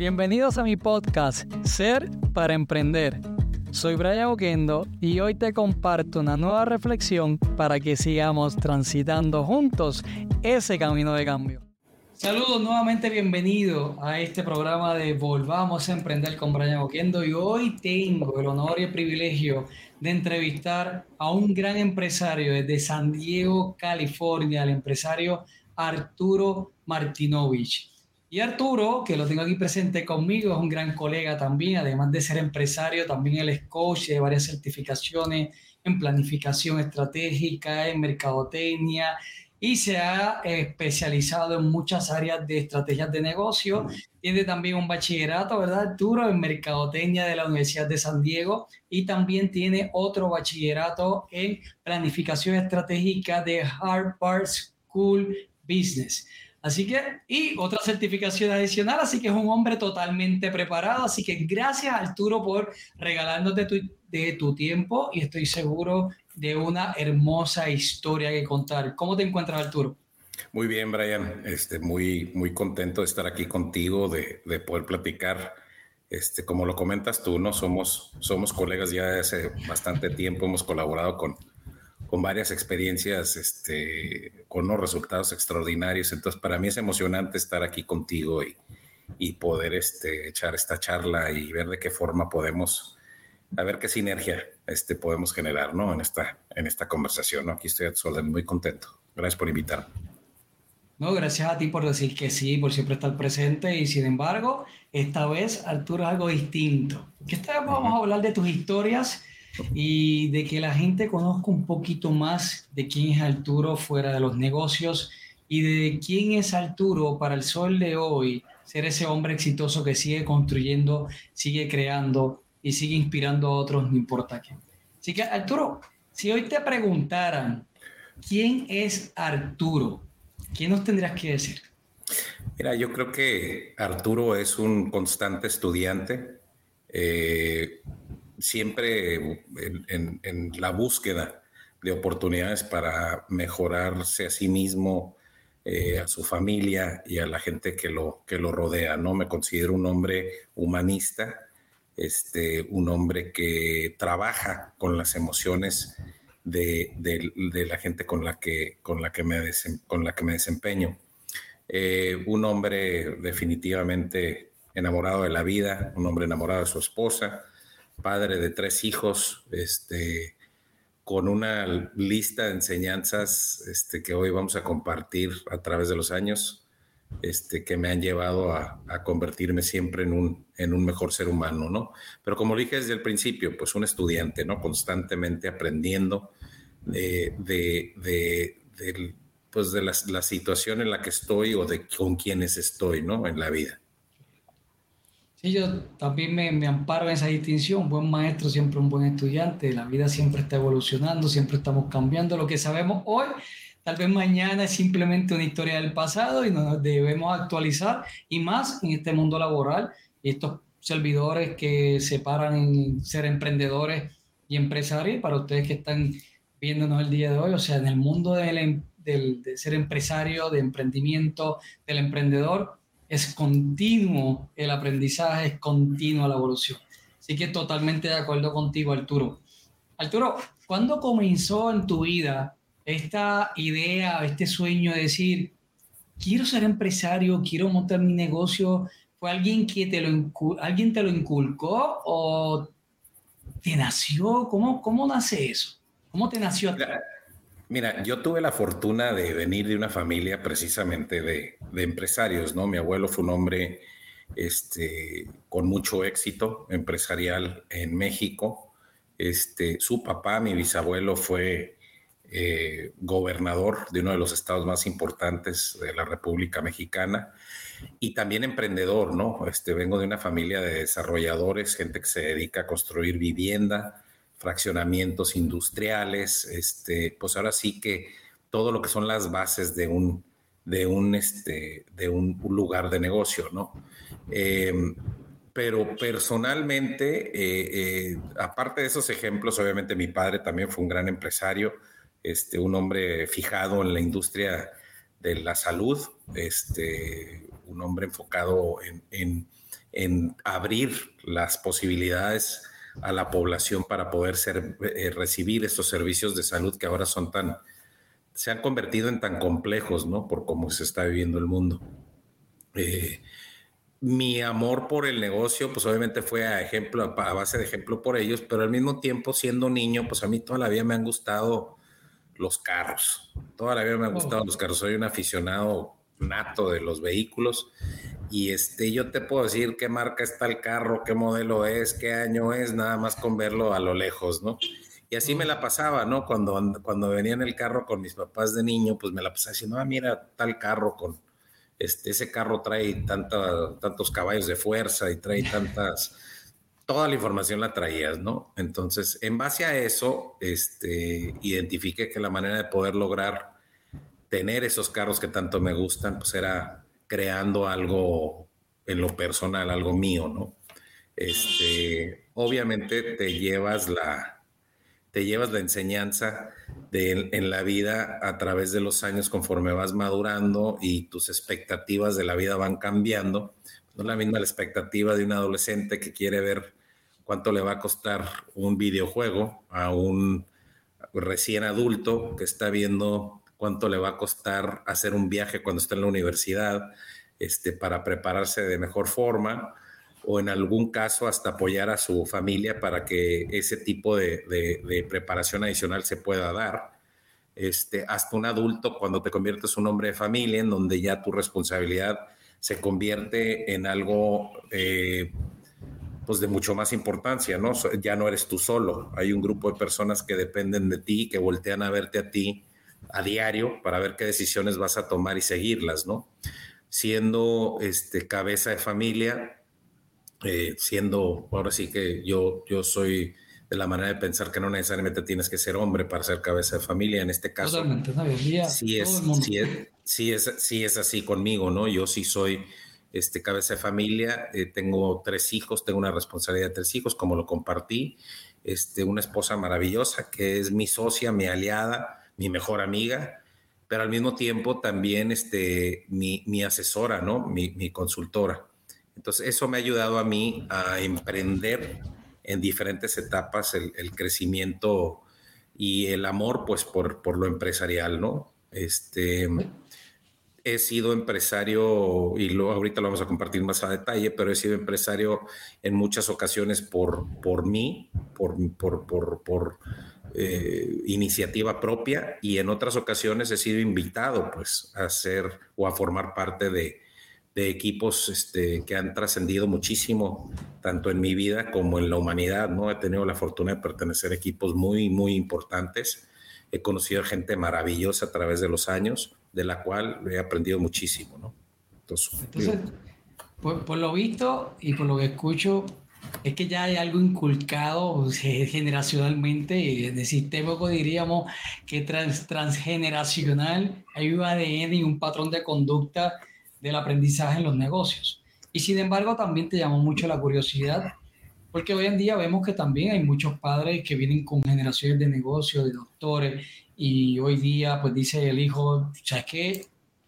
Bienvenidos a mi podcast Ser para Emprender. Soy Brian Oquendo y hoy te comparto una nueva reflexión para que sigamos transitando juntos ese camino de cambio. Saludos nuevamente, bienvenido a este programa de Volvamos a Emprender con Brian Oquendo y hoy tengo el honor y el privilegio de entrevistar a un gran empresario desde San Diego, California, el empresario Arturo Martinovich. Y Arturo, que lo tengo aquí presente conmigo, es un gran colega también, además de ser empresario, también él es coach de varias certificaciones en planificación estratégica, en mercadotecnia, y se ha especializado en muchas áreas de estrategias de negocio. Tiene también un bachillerato, ¿verdad, Arturo? En mercadotecnia de la Universidad de San Diego y también tiene otro bachillerato en planificación estratégica de Harvard School Business. Así que, y otra certificación adicional, así que es un hombre totalmente preparado. Así que gracias Arturo por regalándote tu, de tu tiempo y estoy seguro de una hermosa historia que contar. ¿Cómo te encuentras, Arturo? Muy bien, Brian. Este, muy, muy contento de estar aquí contigo, de, de, poder platicar. Este, como lo comentas tú, ¿no? Somos, somos colegas ya de hace bastante tiempo, hemos colaborado con, con varias experiencias, este, con unos resultados extraordinarios. Entonces, para mí es emocionante estar aquí contigo y, y poder este, echar esta charla y ver de qué forma podemos a ver qué sinergia este, podemos generar ¿no? en, esta, en esta conversación. ¿no? Aquí estoy a muy contento. Gracias por invitarme. No, gracias a ti por decir que sí, por siempre estar presente y sin embargo, esta vez Arturo es algo distinto. Que esta vez vamos a hablar de tus historias y de que la gente conozca un poquito más de quién es Arturo fuera de los negocios y de quién es Arturo para el sol de hoy, ser ese hombre exitoso que sigue construyendo, sigue creando y sigue inspirando a otros, no importa quién. Así que, Arturo, si hoy te preguntaran quién es Arturo, ¿qué nos tendrías que decir? Mira, yo creo que Arturo es un constante estudiante, eh, siempre en, la búsqueda de oportunidades para mejorarse a sí mismo, eh, a su familia y a la gente que lo, que lo rodea. ¿no? Me considero un hombre humanista este, un hombre que trabaja con las emociones de, la gente con la que, con la que, me, con la que me desempeño. Eh, un hombre definitivamente enamorado de la vida, un hombre enamorado de su esposa, padre de tres hijos, este, con una lista de enseñanzas este, que hoy vamos a compartir a través de los años este, que me han llevado a, convertirme siempre en un, en un mejor ser humano, ¿no? Pero como dije desde el principio, pues un estudiante, ¿no? Constantemente aprendiendo de, de, pues de la, situación en la que estoy o de con quienes estoy, ¿no? En la vida. Sí, yo también me, me, amparo en esa distinción. Buen maestro, siempre un buen estudiante. La vida siempre está evolucionando, siempre estamos cambiando. Lo que sabemos hoy Tal vez mañana es simplemente una historia del pasado y nos debemos actualizar y más en este mundo laboral y estos servidores que se paran en ser emprendedores y empresarios para ustedes que están viéndonos el día de hoy, o sea, en el mundo del, em, del, de ser empresario, de emprendimiento, del emprendedor, es continuo el aprendizaje, es continua la evolución. Así que totalmente de acuerdo contigo, Arturo. Arturo, ¿cuándo comenzó en tu vida esta idea, este sueño de decir, quiero ser empresario, quiero montar mi negocio, fue alguien que te lo, alguien te lo inculcó o te nació? ¿Cómo, cómo nace eso? ¿Cómo te nació? Mira, mira, yo tuve la fortuna de venir de una familia precisamente de, de empresarios, ¿no? Mi abuelo fue un hombre este, con mucho éxito empresarial en México. Este, su papá, mi bisabuelo, fue eh, gobernador de uno de los estados más importantes de la República Mexicana y también emprendedor, ¿no? Este, vengo de una familia de desarrolladores, gente que se dedica a construir vivienda, fraccionamientos industriales, este, pues ahora sí que todo lo que son las bases de un, de un, este, de un, lugar de negocio, ¿no? Em, pero personalmente, eh, eh, aparte de esos ejemplos, obviamente mi padre también fue un gran empresario, este, un hombre fijado en la industria de la salud, este, un hombre enfocado en, en abrir las posibilidades a la población para poder ser, eh, recibir estos servicios de salud que ahora son tan, se han convertido en tan complejos, ¿no? Por cómo se está viviendo el mundo. Eh, mi amor por el negocio, pues obviamente fue a ejemplo, a base de ejemplo por ellos, pero al mismo tiempo, siendo niño, pues a mí toda la vida me han gustado los carros. Toda la vida me han gustado oh. los carros. Soy un aficionado nato de los vehículos y este, yo te puedo decir qué marca está el carro, qué modelo es, qué año es, nada más con verlo a lo lejos, ¿no? Y así me la pasaba, ¿no? Cuando, cuando venía en el carro con mis papás de niño, pues me la pasaba diciendo, ah, mira, tal carro con, este, ese carro trae tanta, tantos caballos de fuerza y trae tantas, toda la información la traías, ¿no? Entonces, en base a eso, este, identifiqué que la manera de poder lograr tener esos carros que tanto me gustan, pues era creando algo en lo personal, algo mío, ¿no? Este, obviamente te llevas la, te llevas la enseñanza de, en la vida a través de los años conforme vas madurando y tus expectativas de la vida van cambiando. No es la misma la expectativa de un adolescente que quiere ver cuánto le va a costar un videojuego a un recién adulto que está viendo cuánto le va a costar hacer un viaje cuando está en la universidad, este, para prepararse de mejor forma, o en algún caso hasta apoyar a su familia para que ese tipo de, preparación adicional se pueda dar. Este, hasta un adulto cuando te conviertes un hombre de familia, en donde ya tu responsabilidad se convierte en algo eh, pues de mucho más importancia, ¿no? Ya no eres tú solo, hay un grupo de personas que dependen de ti, que voltean a verte a ti a diario para ver qué decisiones vas a tomar y seguirlas, ¿no? Siendo este, cabeza de familia, eh, siendo, ahora sí que yo, yo soy de la manera de pensar que no necesariamente tienes que ser hombre para ser cabeza de familia. En este caso, sí, es, sí, es, sí, es, así conmigo, ¿no? Yo sí soy este, cabeza de familia, eh, tengo tres hijos, tengo una responsabilidad de tres hijos, como lo compartí, este, una esposa maravillosa que es mi socia, mi aliada, mi mejor amiga, pero al mismo tiempo también este, mi, asesora, ¿no? Mi, consultora. Entonces, eso me ha ayudado a mí a emprender en diferentes etapas el, crecimiento y el amor, pues, por, por, lo empresarial, ¿no? Este, he sido empresario, y luego ahorita lo vamos a compartir más a detalle, pero he sido empresario en muchas ocasiones por, por mí, por, por, por, por eh, iniciativa propia y en otras ocasiones he sido invitado pues a ser o a formar parte de, equipos este, que han trascendido muchísimo tanto en mi vida como en la humanidad, ¿no? He tenido la fortuna de pertenecer a equipos muy, muy importantes. He conocido gente maravillosa a través de los años, de la cual he aprendido muchísimo, ¿no? Entonces, por, lo visto y por lo que escucho, es que ya hay algo inculcado generacionalmente, es decir, poco diríamos que trans, transgeneracional hay un ADN y un patrón de conducta del aprendizaje en los negocios. Y sin embargo, también te llamó mucho la curiosidad, porque hoy en día vemos que también hay muchos padres que vienen con generaciones de negocios, de doctores, y hoy día pues dice el hijo, ¿sabes qué?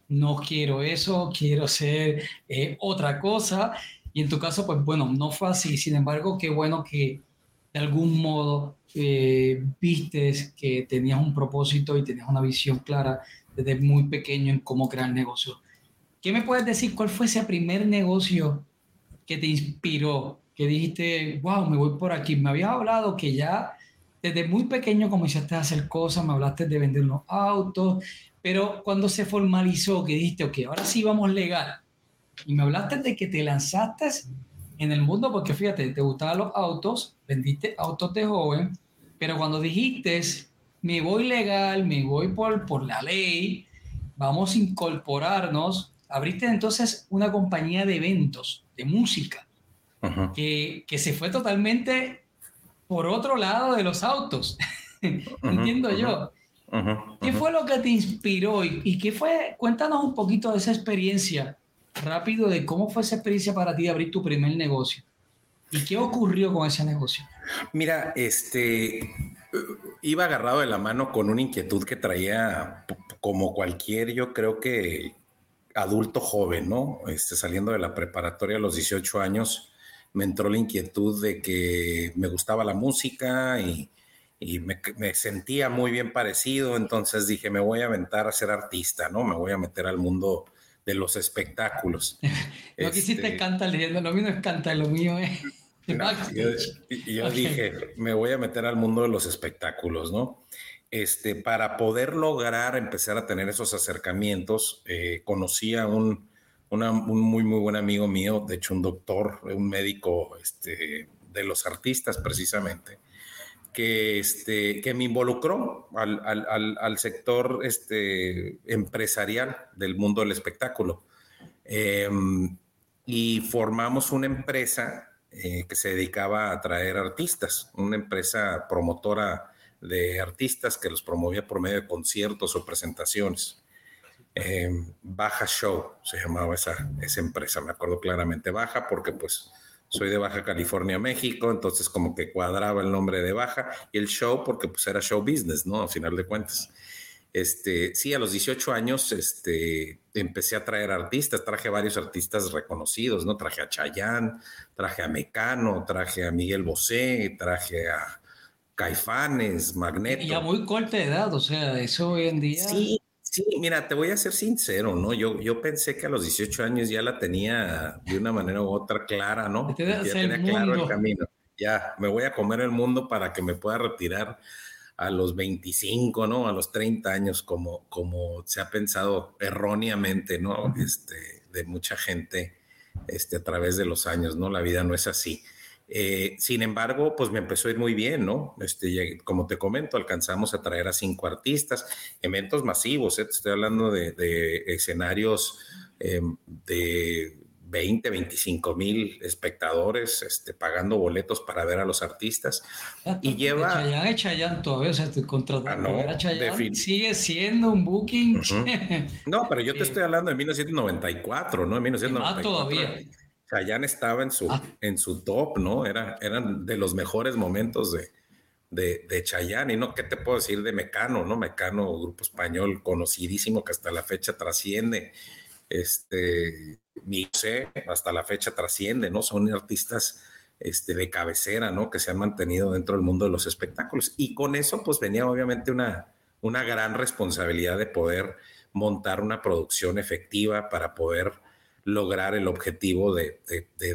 No quiero eso, quiero ser eh, otra cosa y en tu caso, pues bueno, no fue así. Sin embargo, qué bueno que de algún modo eh, vistes que tenías un propósito y tenías una visión clara desde muy pequeño en cómo crear negocios. ¿Qué me puedes decir? ¿Cuál fue ese primer negocio que te inspiró? Que dijiste, wow, me voy por aquí. Me habías hablado que ya desde muy pequeño comenzaste a hacer cosas, me hablaste de vender unos autos, pero cuando se formalizó, que dijiste, ok, ahora sí vamos legal, y me hablaste de que te lanzaste en el mundo, porque fíjate, te gustaban los autos, vendiste autos de joven, pero cuando dijiste, me voy legal, me voy por, por la ley, vamos a incorporarnos, abriste entonces una compañía de eventos, de música, que, que, se fue totalmente por otro lado de los autos, entiendo yo. ¿Qué fue lo que te inspiró y, y, qué fue? Cuéntanos un poquito de esa experiencia rápido de cómo fue esa experiencia para ti de abrir tu primer negocio. ¿Y qué ocurrió con ese negocio? Mira, este iba agarrado de la mano con una inquietud que traía como cualquier, yo creo que adulto joven, ¿no? Este, saliendo de la preparatoria a los 18 años, me entró la inquietud de que me gustaba la música y, me, sentía muy bien parecido, entonces dije, me voy a aventar a ser artista, ¿no? Me voy a meter al mundo de los espectáculos. no este, te canta leyendo, lo mío no es canta, lo mío es... y yo, dije, me voy a meter al mundo de los espectáculos, ¿no? Este, para poder lograr empezar a tener esos acercamientos, eh, conocí a un, un, muy, muy buen amigo mío, de hecho un doctor, un médico este, de los artistas precisamente, que, este, que me involucró al, al, al sector este, empresarial del mundo del espectáculo. Em, y formamos una empresa eh, que se dedicaba a traer artistas, una empresa promotora de artistas que los promovía por medio de conciertos o presentaciones. Eh, Baja Show se llamaba esa, esa empresa, me acuerdo claramente. Baja porque pues soy de Baja California, México, entonces como que cuadraba el nombre de Baja y el show porque pues era show business, ¿no? A final de cuentas. Este, sí, a los 18 años este, empecé a traer artistas, traje varios artistas reconocidos, ¿no? Traje a Chayanne, traje a Mecano, traje a Miguel Bosé, traje a Caifanes, Magneto. Y a muy corta edad, o sea, eso hoy en día. Sí, sí, mira, te voy a ser sincero, ¿no? Yo, yo pensé que a los 18 años ya la tenía de una manera u otra clara, ¿no? ya tenía claro el camino. Ya, me voy a comer el mundo para que me pueda retirar a los 25, ¿no? A los 30 años, como, como se ha pensado erróneamente, ¿no? Este, de mucha gente este, a través de los años, ¿no? La vida no es así. Eh, sin embargo, pues me empezó a ir muy bien, ¿no? Este, como te comento, alcanzamos a traer a cinco artistas, eventos masivos, ¿eh? estoy hablando de, escenarios em, de 20, 25 mil espectadores este, pagando boletos para ver a los artistas. y lleva... Chayanne, Chayanne todavía, o sea, contratando. Ah, no, sigue siendo un booking. no, pero yo te estoy hablando de 1994, ¿no? En 1994. Ah, todavía. Chayanne estaba en su, ah. en su top, ¿no? Era, eran de los mejores momentos de, de, de Chayanne. Y no, ¿qué te puedo decir de Mecano, no? Mecano, grupo español conocidísimo que hasta la fecha trasciende. Este, ni sé, hasta la fecha trasciende, ¿no? Son artistas este, de cabecera, ¿no? Que se han mantenido dentro del mundo de los espectáculos. Y con eso, pues venía obviamente una, una gran responsabilidad de poder montar una producción efectiva para poder lograr el objetivo de,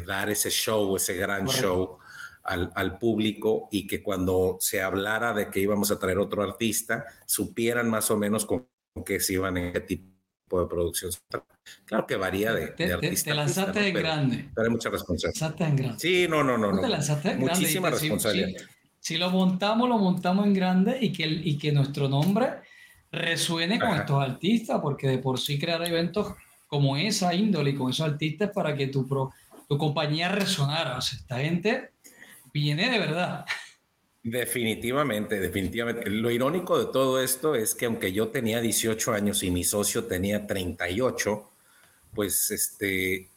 dar ese show, ese gran show al, público y que cuando se hablara de que íbamos a traer otro artista, supieran más o menos con, qué se iban en qué tipo de producción. Claro que varía de, te, artista. Te lanzaste en grande. Pero hay mucha responsabilidad. en grande. Sí, no, no, no. Te lanzaste en Muchísima responsabilidad. Si, lo montamos, lo montamos en grande y que, y que nuestro nombre resuene con estos artistas, porque de por sí crear eventos como esa índole y con esos artistas para que tu, tu compañía resonara. O sea, esta gente viene de verdad. Definitivamente, definitivamente. Lo irónico de todo esto es que aunque yo tenía 18 años y mi socio tenía 38, pues este,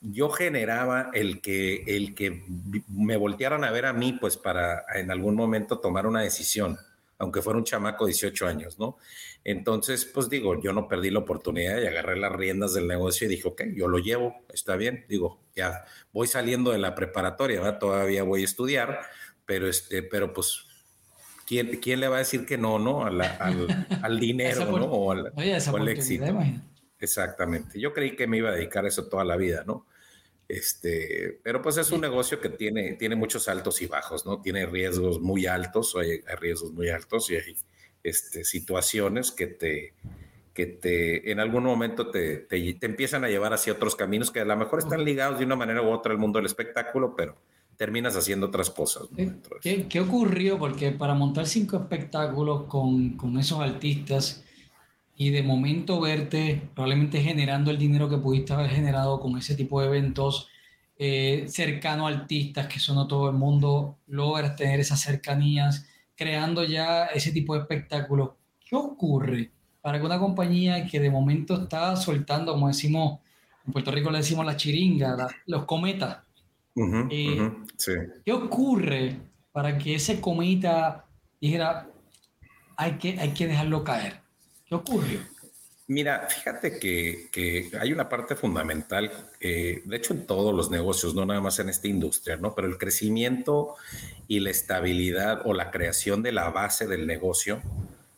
yo generaba el que, el que me voltearan a ver a mí, pues para en algún momento tomar una decisión, aunque fuera un chamaco de 18 años, ¿no? Entonces, pues digo, yo no perdí la oportunidad y agarré las riendas del negocio y dije, ok, yo lo llevo, está bien. Digo, ya voy saliendo de la preparatoria, todavía voy a estudiar, pero, este, pero pues, ¿quién, ¿quién le va a decir que no, no? al, al, dinero, ¿no? O al, éxito. Exactamente. Yo creí que me iba a dedicar a eso toda la vida, ¿no? Este, pero pues es un negocio que tiene, tiene muchos altos y bajos, ¿no? Tiene riesgos muy altos, hay riesgos muy altos y hay este, situaciones que te, que te, en algún momento te, te, empiezan a llevar hacia otros caminos que a lo mejor están ligados de una manera u otra al mundo del espectáculo, pero terminas haciendo otras cosas. ¿Qué, ¿Qué, ocurrió? Porque para montar cinco espectáculos con, con, esos artistas y de momento verte probablemente generando el dinero que pudiste haber generado con ese tipo de eventos eh, cercano a artistas, que eso no todo el mundo logra tener esas cercanías creando ya ese tipo de espectáculos. ¿Qué ocurre para que una compañía que de momento está soltando, como decimos, en Puerto Rico le decimos la chiringa, los cometas? Eh, ¿Qué ocurre para que ese cometa dijera, hay que, hay que dejarlo caer? ¿Qué ocurrió? Mira, fíjate que, hay una parte fundamental, eh, de hecho en todos los negocios, no nada más en esta industria, ¿no? Pero el crecimiento y la estabilidad o la creación de la base del negocio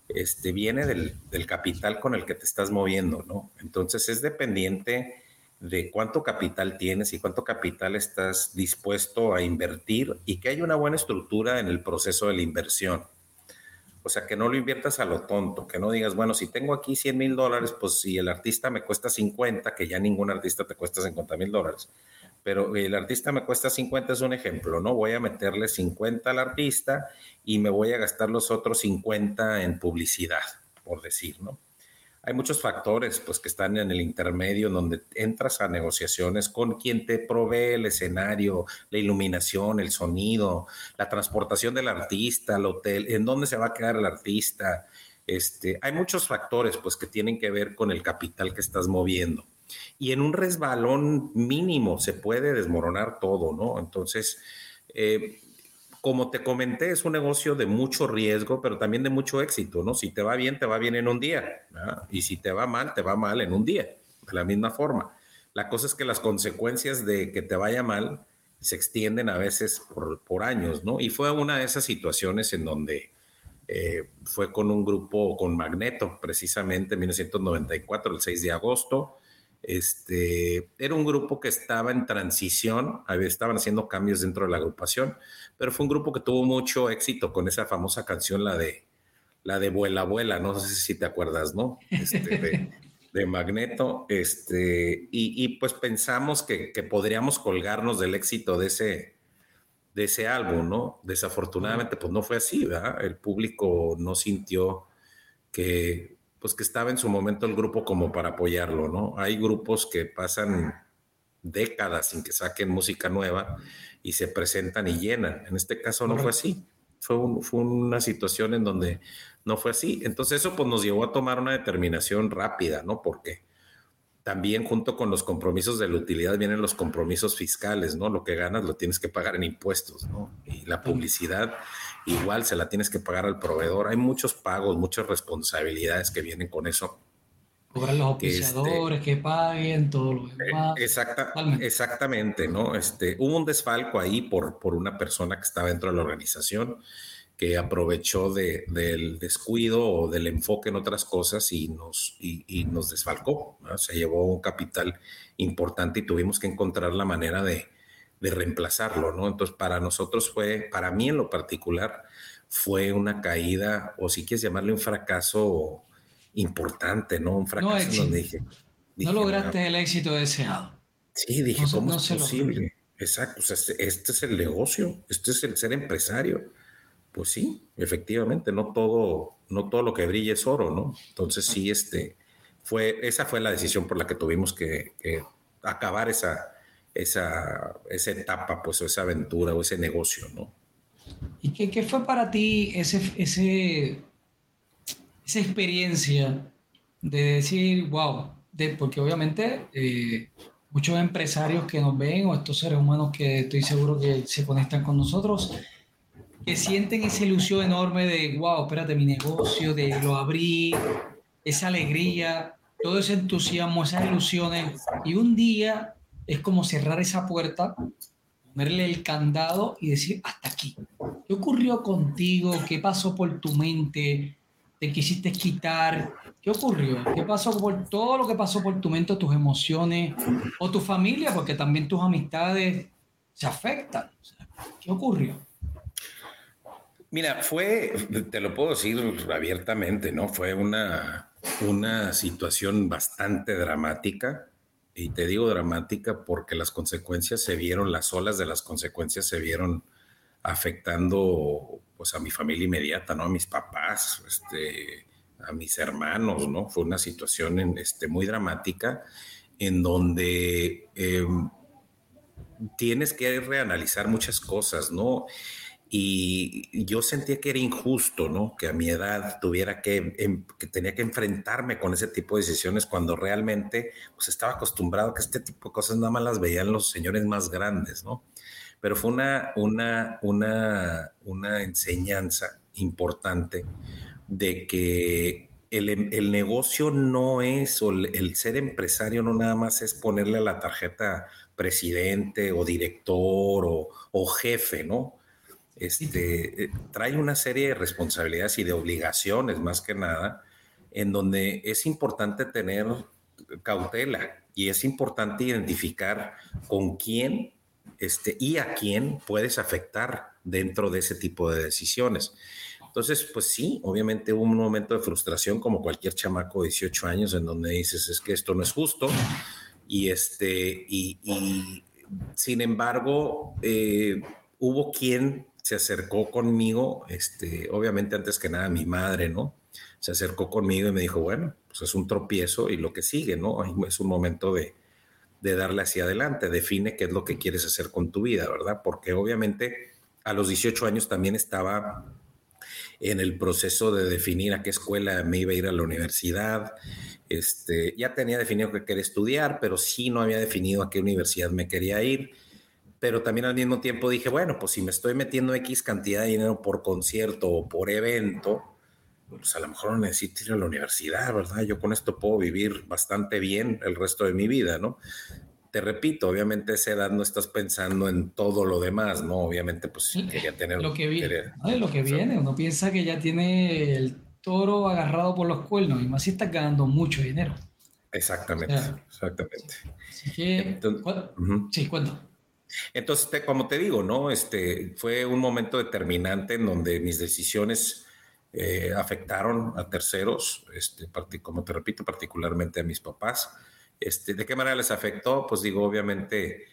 este, viene del, del capital con el que te estás moviendo, ¿no? Entonces es dependiente de cuánto capital tienes y cuánto capital estás dispuesto a invertir y que haya una buena estructura en el proceso de la inversión. O sea, que no lo inviertas a lo tonto, que no digas, bueno, si tengo aquí 100 mil dólares, pues si el artista me cuesta 50, que ya ningún artista te cuesta 50 mil dólares, pero el artista me cuesta 50 es un ejemplo, ¿no? Voy a meterle 50 al artista y me voy a gastar los otros 50 en publicidad, por decir, ¿no? Hay muchos factores pues, que están en el intermedio donde entras a negociaciones con quien te provee el escenario, la iluminación, el sonido, la transportación del artista, el hotel, en dónde se va a quedar el artista. Este, hay muchos factores pues, que tienen que ver con el capital que estás moviendo. Y en un resbalón mínimo se puede desmoronar todo, ¿no? Entonces, eh, como te comenté, es un negocio de mucho riesgo, pero también de mucho éxito, ¿no? Si te va bien, te va bien en un día, y si te va mal, te va mal en un día, de la misma forma. La cosa es que las consecuencias de que te vaya mal se extienden a veces por, años, ¿no? Y fue una de esas situaciones en donde eh, fue con un grupo, con Magneto, precisamente en 1994, el 6 de agosto, este, era un grupo que estaba en transición, estaban haciendo cambios dentro de la agrupación, pero fue un grupo que tuvo mucho éxito con esa famosa canción, la de la de Vuela Vuela, no sé si te acuerdas, ¿no? Este, de, Magneto, este, y, pues pensamos que, podríamos colgarnos del éxito de ese, de ese álbum, ¿no? Desafortunadamente, pues no fue así, ¿verdad? El público no sintió que pues que estaba en su momento el grupo como para apoyarlo, ¿no? Hay grupos que pasan décadas sin que saquen música nueva y se presentan y llenan. En este caso no fue así. Fue, fue, una situación en donde no fue así. Entonces eso pues nos llevó a tomar una determinación rápida, ¿no? Porque también junto con los compromisos de la utilidad vienen los compromisos fiscales, ¿no? Lo que ganas lo tienes que pagar en impuestos, ¿no? Y la publicidad igual se la tienes que pagar al proveedor. Hay muchos pagos, muchas responsabilidades que vienen con eso. Cobrar los oficiadores, este, que paguen, todo lo demás. Eh, exacta, exactamente, ¿no? Este, hubo un desfalco ahí por, por una persona que estaba dentro de la organización que aprovechó del descuido o del enfoque en otras cosas y nos, y, nos desfalcó. Se llevó un capital importante y tuvimos que encontrar la manera de, de reemplazarlo, ¿no? Entonces, para nosotros fue, para mí en lo particular, fue una caída, o si quieres llamarle un fracaso importante, ¿no? Un fracaso no, donde dije, No lograste el éxito deseado. Sí, dije, ¿cómo es posible? Exacto, o sea, este, este, es el negocio, este es el ser empresario. Pues sí, efectivamente, no todo, no todo lo que brilla es oro, ¿no? Entonces sí, este, fue, esa fue la decisión por la que tuvimos que acabar esa, esa, esa etapa, pues, o esa aventura o ese negocio, ¿no? ¿Y qué, qué fue para ti ese, ese, esa experiencia de decir, wow, de, porque obviamente eh, muchos empresarios que nos ven o estos seres humanos que estoy seguro que se conectan con nosotros, que sienten esa ilusión enorme de, wow, espérate, mi negocio, de lo abrí, esa alegría, todo ese entusiasmo, esas ilusiones, y un día es como cerrar esa puerta, ponerle el candado y decir, hasta aquí. ¿Qué ocurrió contigo? ¿Qué pasó por tu mente? ¿Te quisiste quitar? ¿Qué ocurrió? ¿Qué pasó por todo lo que pasó por tu mente, tus emociones o tu familia? Porque también tus amistades se afectan. ¿Qué ocurrió? Mira, fue, te lo puedo decir abiertamente, ¿no? Fue una, una situación bastante dramática y te digo dramática porque las consecuencias se vieron, las olas de las consecuencias se vieron afectando pues a mi familia inmediata, ¿no? A mis papás, este, a mis hermanos, ¿no? Fue una situación este, muy dramática en donde em, tienes que reanalizar muchas cosas, ¿no? Y yo sentía que era injusto, ¿no? Que a mi edad tuviera que, em, que tenía que enfrentarme con ese tipo de decisiones cuando realmente pues estaba acostumbrado a que este tipo de cosas nada más las veían los señores más grandes, ¿no? Pero fue una, una, una, una enseñanza importante de que el, negocio no es, o el, ser empresario no nada más es ponerle a la tarjeta presidente o director o, jefe, ¿no? Este, eh, trae una serie de responsabilidades y de obligaciones más que nada, en donde es importante tener cautela y es importante identificar con quién este, y a quién puedes afectar dentro de ese tipo de decisiones. Entonces, pues sí, obviamente hubo un momento de frustración como cualquier chamaco de 18 años en donde dices, es que esto no es justo. Y este, y, sin embargo, eh, hubo quien se acercó conmigo, este, obviamente antes que nada mi madre, ¿no? Se acercó conmigo y me dijo, bueno, pues es un tropiezo y lo que sigue, ¿no? Es un momento de, de darle hacia adelante, define qué es lo que quieres hacer con tu vida, ¿verdad? Porque obviamente a los 18 años también estaba en el proceso de definir a qué escuela me iba a ir a la universidad. Este, ya tenía definido que quería estudiar, pero sí no había definido a qué universidad me quería ir. Pero también al mismo tiempo dije, bueno, pues si me estoy metiendo X cantidad de dinero por concierto o por evento, pues a lo mejor no necesito ir a la universidad, ¿verdad? Yo con esto puedo vivir bastante bien el resto de mi vida, ¿no? te repito, obviamente a esa edad no estás pensando en todo lo demás, ¿no? Obviamente, pues quería tener... Lo que, viene, lo que viene, uno piensa que ya tiene el toro agarrado por los cuernos y más si estás ganando mucho dinero. Exactamente, exactamente. sí, cuento. Entonces, como te digo, ¿no? Este, fue un momento determinante en donde mis decisiones eh, afectaron a terceros, este, como te repito, particularmente a mis papás. Este, ¿De qué manera les afectó? Pues digo, obviamente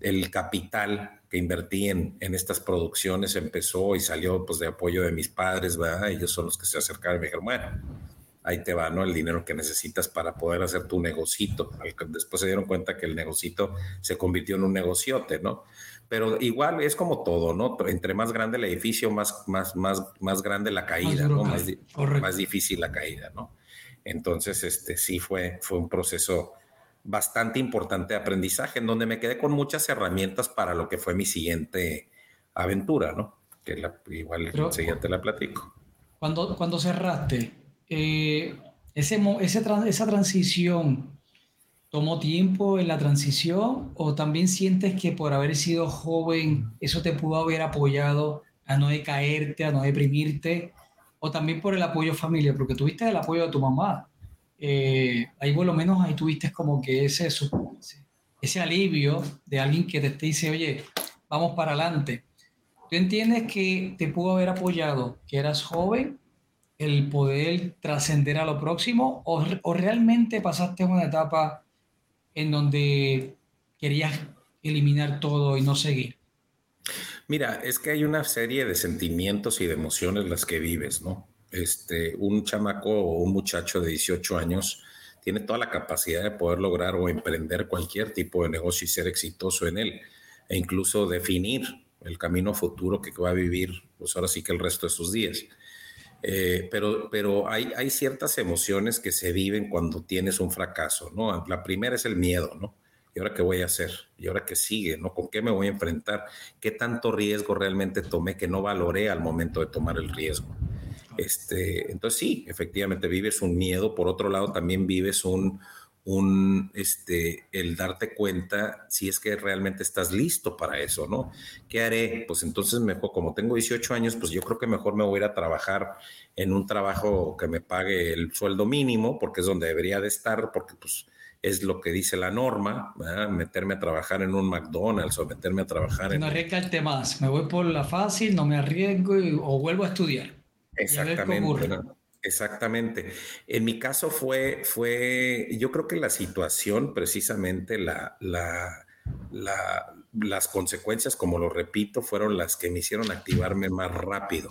el capital que invertí en, en, estas producciones empezó y salió pues de apoyo de mis padres, ¿verdad? Ellos son los que se acercaron y me dijeron, bueno, ahí te va, ¿no? El dinero que necesitas para poder hacer tu negocito. Después se dieron cuenta que el negocito se convirtió en un negociote, ¿no? Pero igual es como todo, ¿no? Entre más grande el edificio, más, más, más, más grande la caída, ¿no? Más, más, difícil la caída, ¿no? Entonces, este sí fue, fue un proceso bastante importante de aprendizaje, en donde me quedé con muchas herramientas para lo que fue mi siguiente aventura, ¿no? Que igual enseguida te la platico. Cuando, cuando cerraste, eh, ese, esa transición, ¿tomó tiempo en la transición o también sientes que por haber sido joven eso te pudo haber apoyado a no decaerte, a no deprimirte? O también por el apoyo familiar, porque tuviste el apoyo de tu mamá, eh, ahí por lo menos ahí tuviste como que ese, ese alivio de alguien que te dice, oye, vamos para adelante. ¿Tú entiendes que te pudo haber apoyado, que eras joven, el poder trascender a lo próximo o, o realmente pasaste una etapa en donde querías eliminar todo y no seguir? Mira, es que hay una serie de sentimientos y de emociones las que vives, ¿no? este, un chamaco o un muchacho de 18 años tiene toda la capacidad de poder lograr o emprender cualquier tipo de negocio y ser exitoso en él, e incluso definir el camino futuro que va a vivir, pues ahora sí que el resto de sus días. Eh, pero pero hay, hay ciertas emociones que se viven cuando tienes un fracaso, ¿no? La primera es el miedo, ¿no? ¿Y ahora qué voy a hacer? ¿Y ahora qué sigue? ¿No? ¿Con qué me voy a enfrentar? ¿Qué tanto riesgo realmente tomé que no valoré al momento de tomar el riesgo? Este, entonces sí, efectivamente vives un miedo, por otro lado también vives un, un, este, el darte cuenta si es que realmente estás listo para eso, ¿no? ¿Qué haré? Pues entonces mejor, como tengo 18 años, pues yo creo que mejor me voy a ir a trabajar en un trabajo que me pague el sueldo mínimo, porque es donde debería de estar, porque pues es lo que dice la norma, meterme a trabajar en un McDonald's o meterme a trabajar en... No arriesgarte más, me voy por la fácil, no me arriesgo o vuelvo a estudiar. Exactamente. Exactamente. En mi caso fue, fue, yo creo que la situación, precisamente la, la, las consecuencias, como lo repito, fueron las que me hicieron activarme más rápido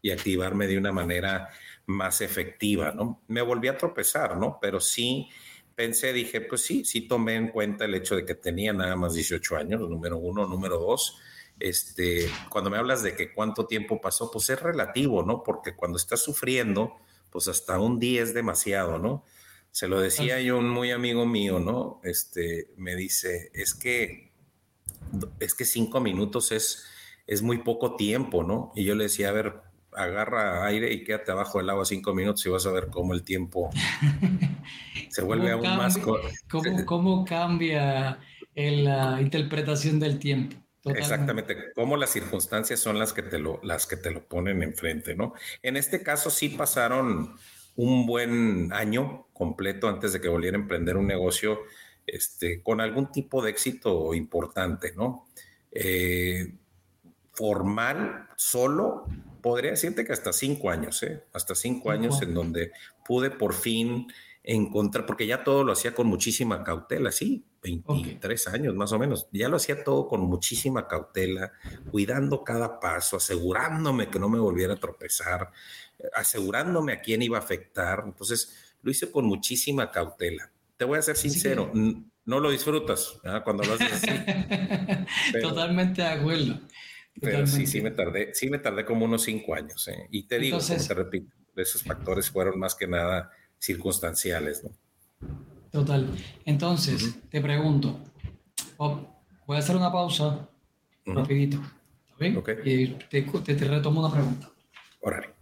y activarme de una manera más efectiva, ¿no? Me volví a tropezar, ¿no? Pero sí pensé, dije, pues sí, sí tomé en cuenta el hecho de que tenía nada más 18 años, número uno, número dos, este, cuando me hablas de que cuánto tiempo pasó, pues es relativo, ¿no? Porque cuando estás sufriendo, pues hasta un día es demasiado, ¿no? Se lo decía yo un muy amigo mío, ¿no? Este, me dice, es que, es que cinco minutos es, es muy poco tiempo, ¿no? Y yo le decía, a ver, agarra aire y quédate abajo del agua cinco minutos y vas a ver cómo el tiempo se vuelve aún más... ¿cómo, ¿Cómo cambia la interpretación del tiempo? Exactamente, cómo las circunstancias son las que, te lo, las que te lo ponen enfrente, ¿no? En este caso sí pasaron un buen año completo antes de que volviera a emprender un negocio este, con algún tipo de éxito importante, ¿no? Eh, formal, solo, podría decirte que hasta cinco años, ¿eh? Hasta cinco años en donde pude por fin encontrar, porque ya todo lo hacía con muchísima cautela, sí, 23 años más o menos, ya lo hacía todo con muchísima cautela, cuidando cada paso, asegurándome que no me volviera a tropezar, asegurándome a quién iba a afectar, entonces lo hice con muchísima cautela. Te voy a ser sincero, no lo disfrutas cuando lo haces así. Totalmente de acuerdo. Pero sí, sí me tardé, sí me tardé como unos cinco años. ¿eh? Y te digo, te repito, esos factores fueron más que nada circunstanciales, ¿no? Total. Entonces, te pregunto, voy a hacer una pausa rapidito, ¿está bien? Y te, te, retomo una pregunta. Órale.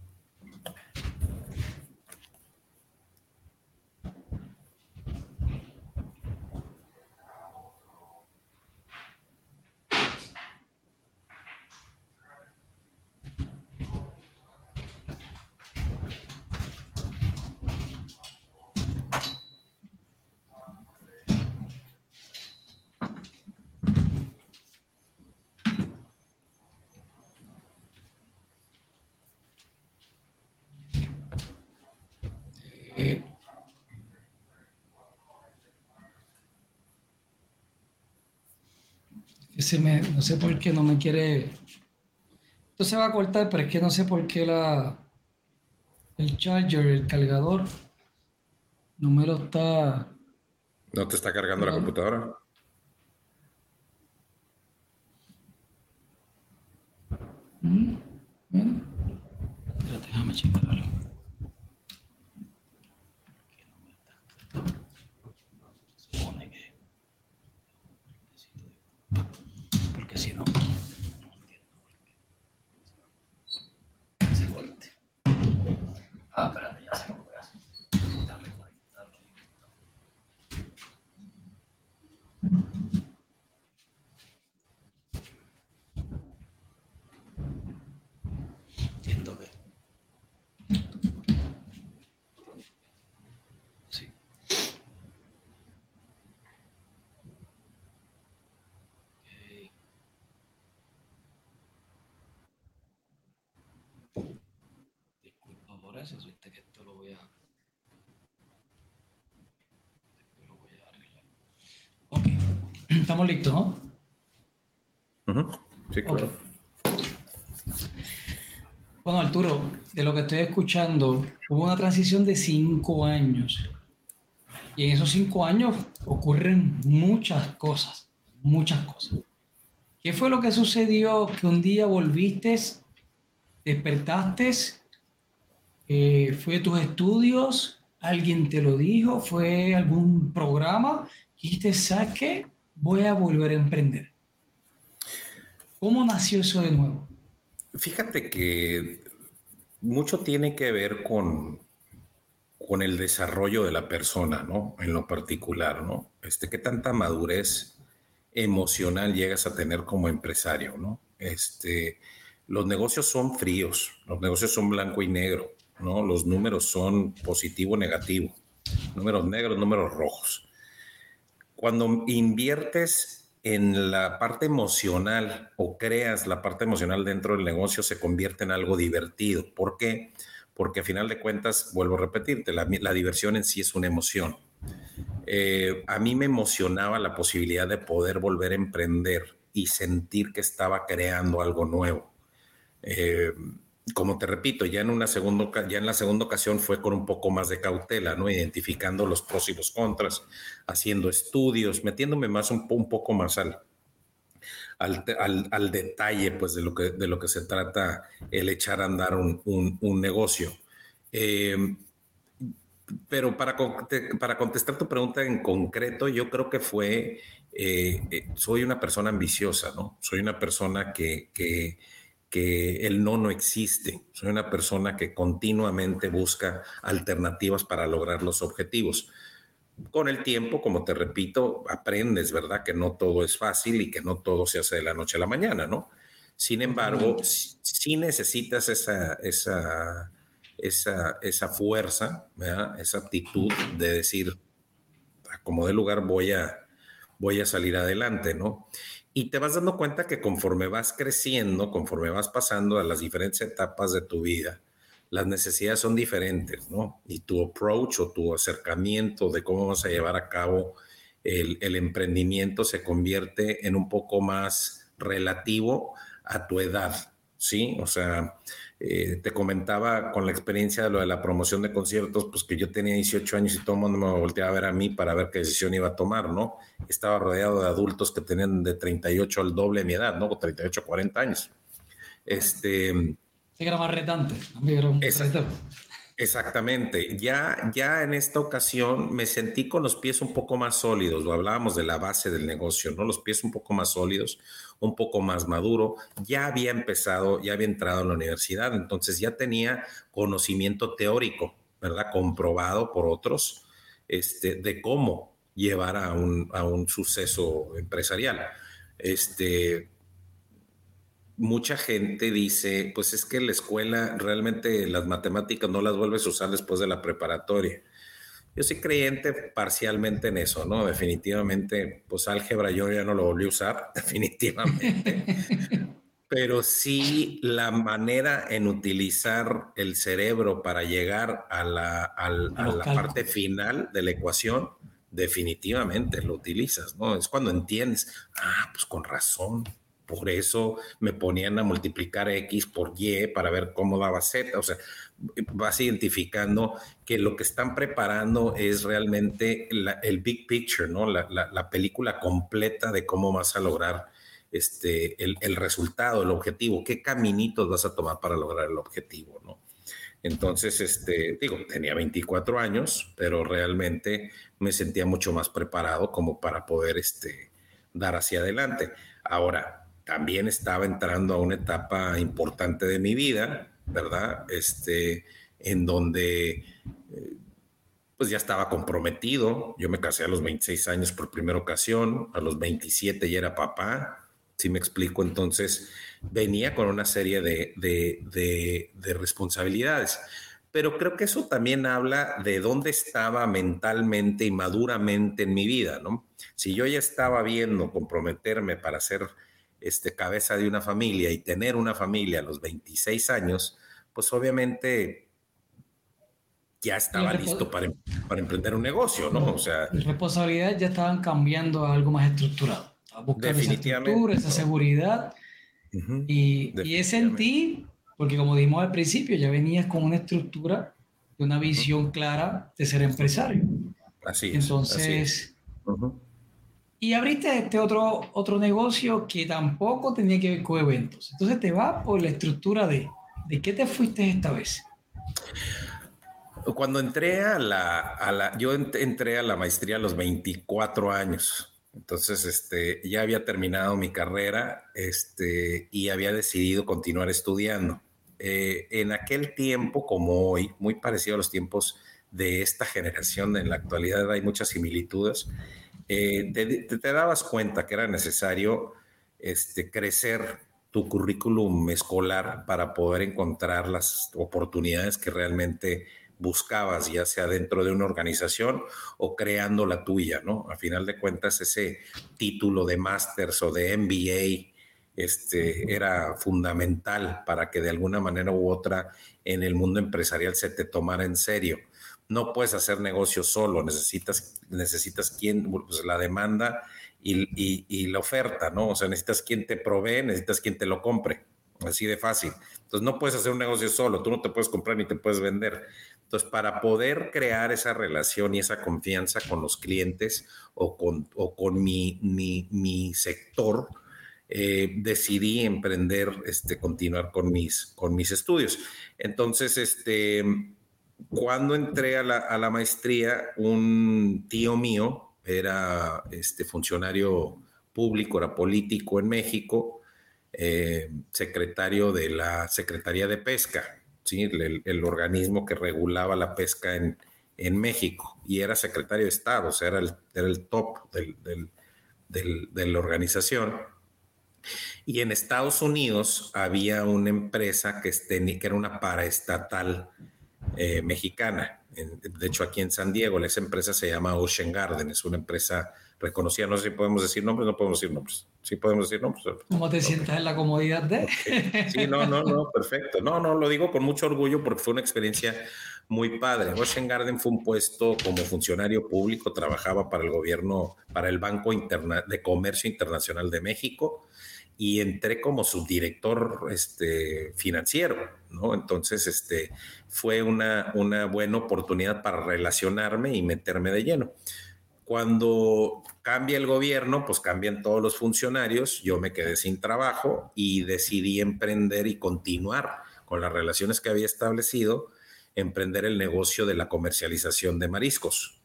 No sé por qué no me quiere. Esto se va a cortar, pero es que no sé por qué la el charger, el cargador, no me lo está. ¿No te está cargando la computadora? ¿Mm? Bueno. déjame checarlo. Que esto lo voy a. Lo voy a arreglar. Ok, estamos listos, ¿no? Sí, claro. Bueno, Arturo, de lo que estoy escuchando, hubo una transición de cinco años. Y en esos cinco años ocurren muchas cosas, muchas cosas. ¿Qué fue lo que sucedió que un día volviste, despertaste eh, ¿Fue tus estudios? ¿Alguien te lo dijo? ¿Fue algún programa? Y te saque, voy a volver a emprender. ¿Cómo nació eso de nuevo? Fíjate que mucho tiene que ver con, con el desarrollo de la persona, ¿no? En lo particular, ¿no? Este, ¿Qué tanta madurez emocional llegas a tener como empresario, ¿no? Este, los negocios son fríos, los negocios son blanco y negro. ¿No? Los números son positivo, negativo, números negros, números rojos. Cuando inviertes en la parte emocional o creas la parte emocional dentro del negocio, se convierte en algo divertido. ¿Por qué? Porque a final de cuentas, vuelvo a repetirte, la, diversión en sí es una emoción. Eh, a mí me emocionaba la posibilidad de poder volver a emprender y sentir que estaba creando algo nuevo. Eh, como te repito, ya en una segunda, ya en la segunda ocasión fue con un poco más de cautela, ¿no? Identificando los pros y los contras, haciendo estudios, metiéndome más un, poco más al, al, detalle, pues, de lo que, de lo que se trata el echar a andar un, negocio. Eh, pero para, para contestar tu pregunta en concreto, yo creo que fue, eh, eh, soy una persona ambiciosa, ¿no? Soy una persona que el no no existe. Soy una persona que continuamente busca alternativas para lograr los objetivos. Con el tiempo, como te repito, aprendes, ¿verdad? Que no todo es fácil y que no todo se hace de la noche a la mañana, ¿no? Sin embargo, si, necesitas esa, esa, esa, esa fuerza, esa actitud de decir, como de lugar voy a, voy a salir adelante, ¿no? Y te vas dando cuenta que conforme vas creciendo, conforme vas pasando a las diferentes etapas de tu vida, las necesidades son diferentes, ¿no? Y tu approach o tu acercamiento de cómo vas a llevar a cabo el, el emprendimiento se convierte en un poco más relativo a tu edad, ¿sí? O sea, eh, te comentaba con la experiencia de lo de la promoción de conciertos, pues que yo tenía 18 años y todo el mundo me volteaba a ver a mí para ver qué decisión iba a tomar, ¿no? Estaba rodeado de adultos que tenían de 38 al doble de mi edad, ¿no? 38, 40 años. Este... Sí, era más retante. Exactamente. Ya, ya en esta ocasión me sentí con los pies un poco más sólidos. Lo hablábamos de la base del negocio, ¿no? Los pies un poco más sólidos, un poco más maduro. Ya había empezado, ya había entrado en la universidad, entonces ya tenía conocimiento teórico, ¿verdad? Comprobado por otros, este, de cómo llevar a un, a un suceso empresarial. Este, mucha gente dice, pues es que la escuela realmente las matemáticas no las vuelves a usar después de la preparatoria. Yo soy creyente parcialmente en eso, ¿no? Definitivamente, pues álgebra yo ya no lo volví a usar, definitivamente. Pero sí la manera en utilizar el cerebro para llegar a la, a la parte final de la ecuación, definitivamente lo utilizas, ¿no? Es cuando entiendes, ah, pues con razón, por eso me ponían a multiplicar X por Y para ver cómo daba Z. O sea, vas identificando que lo que están preparando es realmente el big picture, ¿no? La, película completa de cómo vas a lograr este, el, resultado, el objetivo, qué caminitos vas a tomar para lograr el objetivo, ¿no? Entonces, este, digo, tenía 24 años, pero realmente me sentía mucho más preparado como para poder este, dar hacia adelante. Ahora, también estaba entrando a una etapa importante de mi vida, ¿verdad? Este, en donde eh, pues ya estaba comprometido. Yo me casé a los 26 años por primera ocasión, a los 27 ya era papá, si me explico, entonces venía con una serie de, de, de responsabilidades. Pero creo que eso también habla de dónde estaba mentalmente y maduramente en mi vida, ¿no? Si yo ya estaba viendo comprometerme para ser este, cabeza de una familia y tener una familia a los 26 años, pues obviamente ya estaba listo para, em, para, emprender un negocio, ¿no? O sea, las responsabilidades ya estaban cambiando a algo más estructurado, a buscar esa estructura, esa seguridad. y, y es en ti, porque como dijimos al principio, ya venías con una estructura, de una visión clara de ser empresario. Así es. Entonces, y abriste este otro, otro negocio que tampoco tenía que ver con eventos. Entonces te va por la estructura de, ¿de qué te fuiste esta vez? Cuando entré a la, a la, yo entré a la maestría a los 24 años. Entonces, este, ya había terminado mi carrera, este, y había decidido continuar estudiando. Eh, en aquel tiempo, como hoy, muy parecido a los tiempos de esta generación, en la actualidad hay muchas similitudes. Eh, te, dabas cuenta que era necesario este, crecer tu currículum escolar para poder encontrar las oportunidades que realmente buscabas, ya sea dentro de una organización o creando la tuya, ¿no? A final de cuentas, ese título de másters o de MBA este, era fundamental para que de alguna manera u otra en el mundo empresarial se te tomara en serio no puedes hacer negocio solo, necesitas, necesitas quien, pues la demanda y, la oferta, ¿no? O sea, necesitas quien te provee, necesitas quien te lo compre, así de fácil. Entonces, no puedes hacer un negocio solo, tú no te puedes comprar ni te puedes vender. Entonces, para poder crear esa relación y esa confianza con los clientes o con, con mi, mi, sector, eh, decidí emprender, este, continuar con mis, con mis estudios. Entonces, este, cuando entré a la, maestría, un tío mío era este funcionario público, era político en México, eh, secretario de la Secretaría de Pesca, ¿sí? el, organismo que regulaba la pesca en, México, y era secretario de Estado, o sea, era el, top de la organización. Y en Estados Unidos había una empresa que, que era una paraestatal eh, mexicana. de hecho, aquí en San Diego, esa empresa se llama Ocean Garden, es una empresa reconocida. No sé si podemos decir nombres, no podemos decir nombres. Sí podemos decir nombres. ¿Cómo te sientas en la comodidad de? Sí, no, no, no, perfecto. No, no, lo digo con mucho orgullo porque fue una experiencia muy padre. Ocean Garden fue un puesto como funcionario público, trabajaba para el gobierno, para el Banco Interna de Comercio Internacional de México y entré como subdirector este, financiero, ¿no? Entonces, este, fue una, una buena oportunidad para relacionarme y meterme de lleno. Cuando cambia el gobierno, pues cambian todos los funcionarios, yo me quedé sin trabajo y decidí emprender y continuar con las relaciones que había establecido, emprender el negocio de la comercialización de mariscos,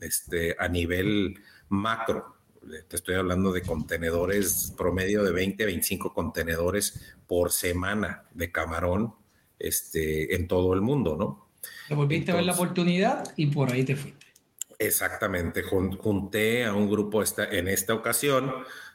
este, a nivel macro te estoy hablando de contenedores, promedio de 20 a 25 contenedores por semana de camarón este, en todo el mundo, ¿no? Te volviste a ver la oportunidad y por ahí te fuiste. Exactamente, junté a un grupo esta, en esta ocasión,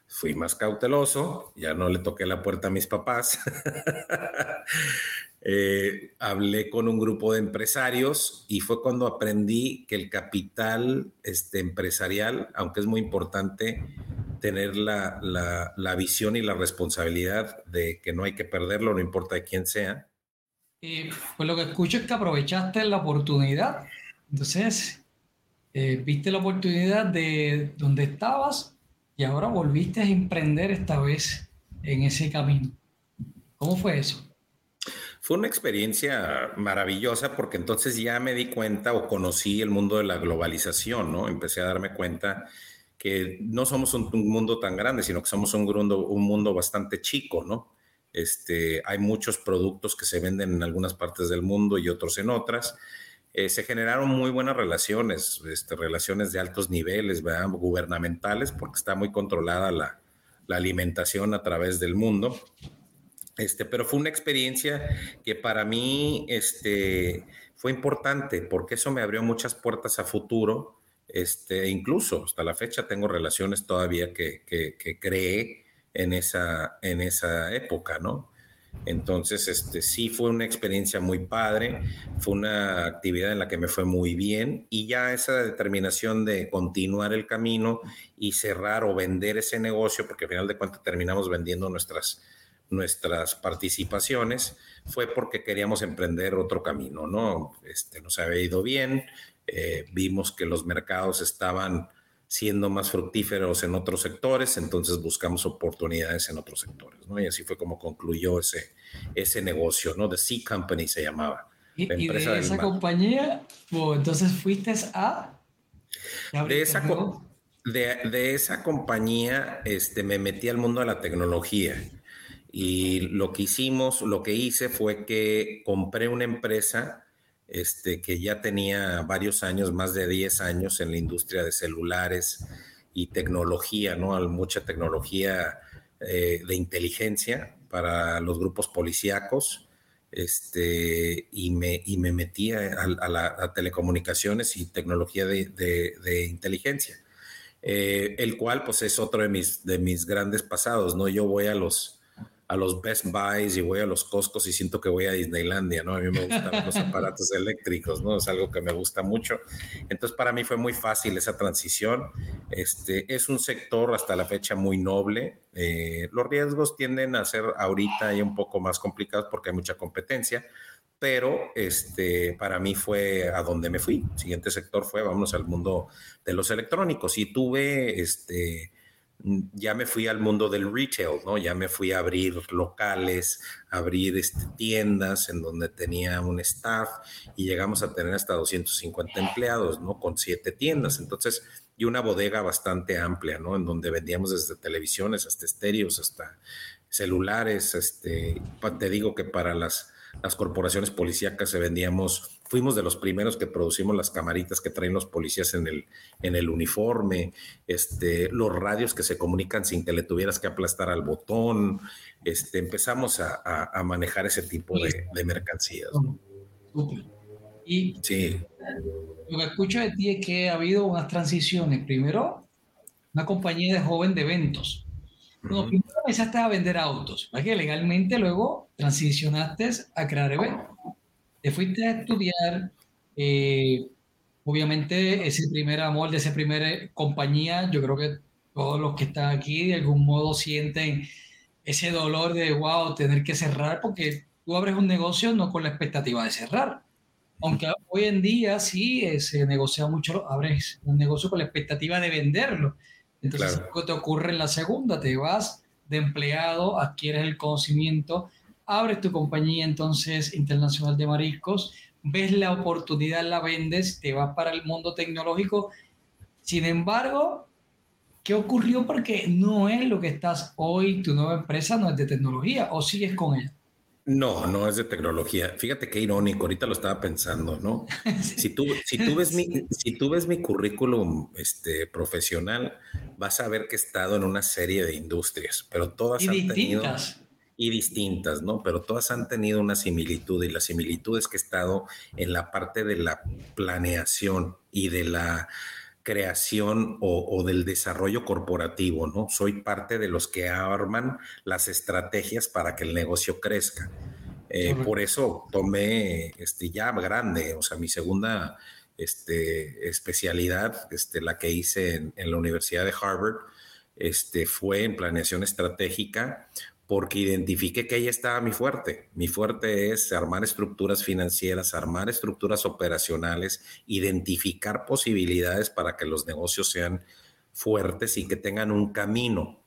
fui más cauteloso, ya no le toqué la puerta a mis papás. Eh, hablé con un grupo de empresarios y fue cuando aprendí que el capital este, empresarial, aunque es muy importante tener la, la, visión y la responsabilidad de que no hay que perderlo, no importa de quién sea. Y pues lo que escucho es que aprovechaste la oportunidad. Entonces, eh, viste la oportunidad de donde estabas y ahora volviste a emprender esta vez en ese camino. ¿Cómo fue eso? Fue una experiencia maravillosa porque entonces ya me di cuenta o conocí el mundo de la globalización, ¿no? Empecé a darme cuenta que no somos un, mundo tan grande, sino que somos un mundo, un mundo bastante chico, ¿no? Este, hay muchos productos que se venden en algunas partes del mundo y otros en otras. Eh, se generaron muy buenas relaciones, este, relaciones de altos niveles, ¿verdad? gubernamentales, porque está muy controlada la, la alimentación a través del mundo. Este, pero fue una experiencia que para mí este, fue importante porque eso me abrió muchas puertas a futuro. Este, incluso hasta la fecha tengo relaciones todavía que, que, creé en esa, en esa época, ¿no? Entonces, este, sí fue una experiencia muy padre, fue una actividad en la que me fue muy bien y ya esa determinación de continuar el camino y cerrar o vender ese negocio, porque al final de cuentas terminamos vendiendo nuestras, nuestras participaciones fue porque queríamos emprender otro camino, ¿no? Este, nos había ido bien, eh, vimos que los mercados estaban siendo más fructíferos en otros sectores, entonces buscamos oportunidades en otros sectores, ¿no? Y así fue como concluyó ese, ese negocio, ¿no? The Sea Company se llamaba. ¿Y, de esa compañía, entonces fuiste a... De esa, de, de esa compañía este, me metí al mundo de la tecnología. Y lo que hicimos, lo que hice fue que compré una empresa este, que ya tenía varios años, más de 10 años en la industria de celulares y tecnología, ¿no? Mucha tecnología eh, de inteligencia para los grupos policíacos. Este, y, me, y me metí a, la, telecomunicaciones y tecnología de, inteligencia, eh, el cual pues es otro de mis, de mis grandes pasados, ¿no? Yo voy a los, a los Best Buys y voy a los Costcos y siento que voy a Disneylandia, ¿no? A mí me gustan los aparatos eléctricos, ¿no? Es algo que me gusta mucho. Entonces, para mí fue muy fácil esa transición. Este, es un sector hasta la fecha muy noble. Eh, los riesgos tienden a ser ahorita y un poco más complicados porque hay mucha competencia, pero este, para mí fue a donde me fui. El siguiente sector fue, vamos al mundo de los electrónicos y tuve, este, ya me fui al mundo del retail, ¿no? Ya me fui a abrir locales, abrir este, tiendas en donde tenía un staff y llegamos a tener hasta 250 empleados, ¿no? Con siete tiendas. Entonces, y una bodega bastante amplia, ¿no? En donde vendíamos desde televisiones hasta estéreos, hasta celulares. Este, te digo que para las las corporaciones policíacas se vendíamos, fuimos de los primeros que producimos las camaritas que traen los policías en el, en el uniforme, este, los radios que se comunican sin que le tuvieras que aplastar al botón, este, empezamos a, manejar ese tipo de, mercancías. Y sí. lo que escucho de ti es que ha habido unas transiciones. Primero, una compañía de joven de eventos. No, primero empezaste a vender autos, que legalmente luego transicionaste a crear eventos. Te fuiste a estudiar, eh, obviamente ese primer amor de esa primera compañía, yo creo que todos los que están aquí de algún modo sienten ese dolor de, wow, tener que cerrar, porque tú abres un negocio no con la expectativa de cerrar. Aunque hoy en día sí eh, se negocia mucho, abres un negocio con la expectativa de venderlo entonces, ¿qué te ocurre en la segunda? Te vas de empleado, adquieres el conocimiento, abres tu compañía entonces internacional de mariscos, ves la oportunidad, la vendes, te vas para el mundo tecnológico. Sin embargo, ¿qué ocurrió? Porque no es lo que estás hoy, tu nueva empresa no es de tecnología, o sigues con ella. No, no es de tecnología. Fíjate qué irónico, ahorita lo estaba pensando, ¿no? Si, tú, si, tú ves mi, si tú ves mi currículum este, profesional, vas a ver que he estado en una serie de industrias, pero todas han distintas. tenido... Y distintas, ¿no? Pero todas han tenido una similitud y la similitud es que he estado en la parte de la planeación y de la creación o, del desarrollo corporativo, ¿no? Soy parte de los que arman las estrategias para que el negocio crezca. Eh, por eso tomé este, ya grande, o sea, mi segunda este, especialidad, este, la que hice en, en, la Universidad de Harvard, este, fue en planeación estratégica, porque identifiqué que ahí estaba mi fuerte. Mi fuerte es armar estructuras financieras, armar estructuras operacionales, identificar posibilidades para que los negocios sean fuertes y que tengan un camino.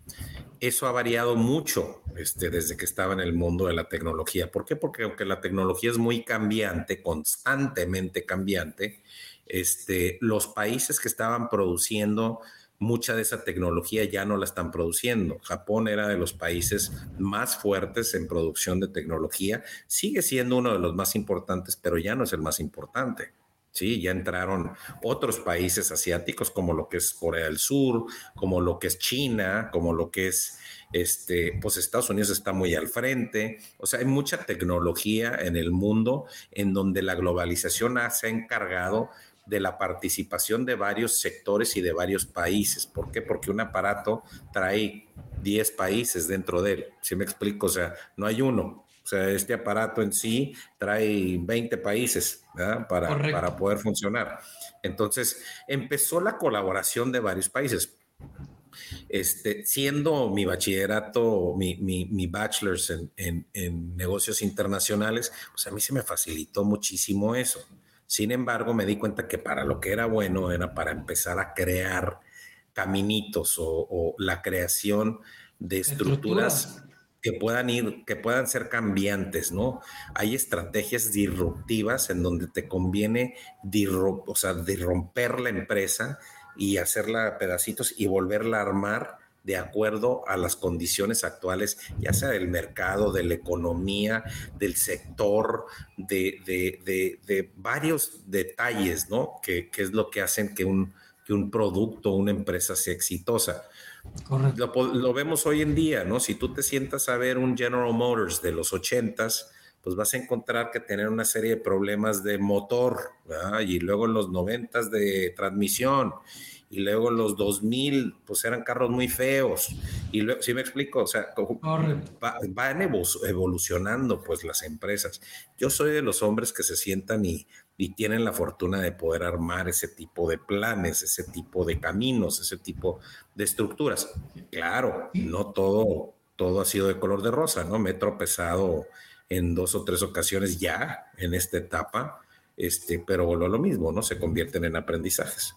Eso ha variado mucho este, desde que estaba en el mundo de la tecnología. ¿Por qué? Porque aunque la tecnología es muy cambiante, constantemente cambiante, este, los países que estaban produciendo mucha de esa tecnología ya no la están produciendo. Japón era de los países más fuertes en producción de tecnología, sigue siendo uno de los más importantes, pero ya no es el más importante. Sí, ya entraron otros países asiáticos como lo que es Corea del Sur, como lo que es China, como lo que es este, pues Estados Unidos está muy al frente. O sea, hay mucha tecnología en el mundo en donde la globalización se ha encargado de la participación de varios sectores y de varios países. ¿Por qué? Porque un aparato trae 10 países dentro de él. Si me explico? O sea, no hay uno. O sea, este aparato en sí trae 20 países para, para poder funcionar. Entonces, empezó la colaboración de varios países. Este, siendo mi bachillerato, mi, mi, mi bachelor's en, en, en, negocios internacionales, pues a mí se me facilitó muchísimo eso. Sin embargo, me di cuenta que para lo que era bueno era para empezar a crear caminitos o, la creación de estructuras que puedan ir, que puedan ser cambiantes, ¿no? Hay estrategias disruptivas en donde te conviene o sea, romper la empresa y hacerla a pedacitos y volverla a armar de acuerdo a las condiciones actuales, ya sea del mercado, de la economía, del sector, de, varios detalles, ¿no? Que, es lo que hacen que un, que un producto, una empresa sea exitosa. Correcto. Lo, vemos hoy en día, ¿no? Si tú te sientas a ver un General Motors de los ochentas, pues vas a encontrar que tener una serie de problemas de motor, y luego en los noventas de transmisión, y luego los 2000, pues eran carros muy feos. Y luego, ¿sí me explico? O sea, van evolucionando pues las empresas. Yo soy de los hombres que se sientan y, y tienen la fortuna de poder armar ese tipo de planes, ese tipo de caminos, ese tipo de estructuras. Claro, no todo, todo ha sido de color de rosa, ¿no? Me he tropezado en dos o tres ocasiones ya en esta etapa, este, pero lo mismo, ¿no? Se convierten en aprendizajes.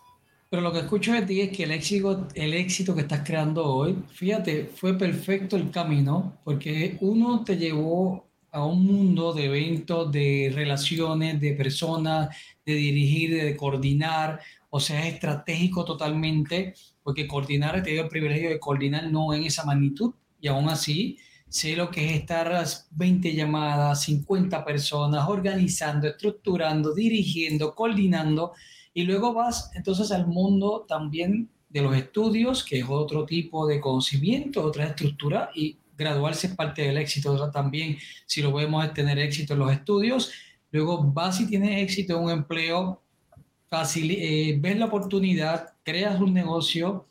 Pero lo que escucho de ti es que el éxito, el éxito que estás creando hoy, fíjate, fue perfecto el camino, porque uno te llevó a un mundo de eventos, de relaciones, de personas, de dirigir, de coordinar, o sea, es estratégico totalmente, porque coordinar, te dio el privilegio de coordinar no en esa magnitud, y aún así sé lo que es estar a las 20 llamadas, 50 personas, organizando, estructurando, dirigiendo, coordinando, y luego vas entonces al mundo también de los estudios, que es otro tipo de conocimiento, otra estructura, y graduarse es parte del éxito. También, si lo vemos es tener éxito en los estudios, luego vas y tienes éxito en un empleo, fácil, eh, ves la oportunidad, creas un negocio,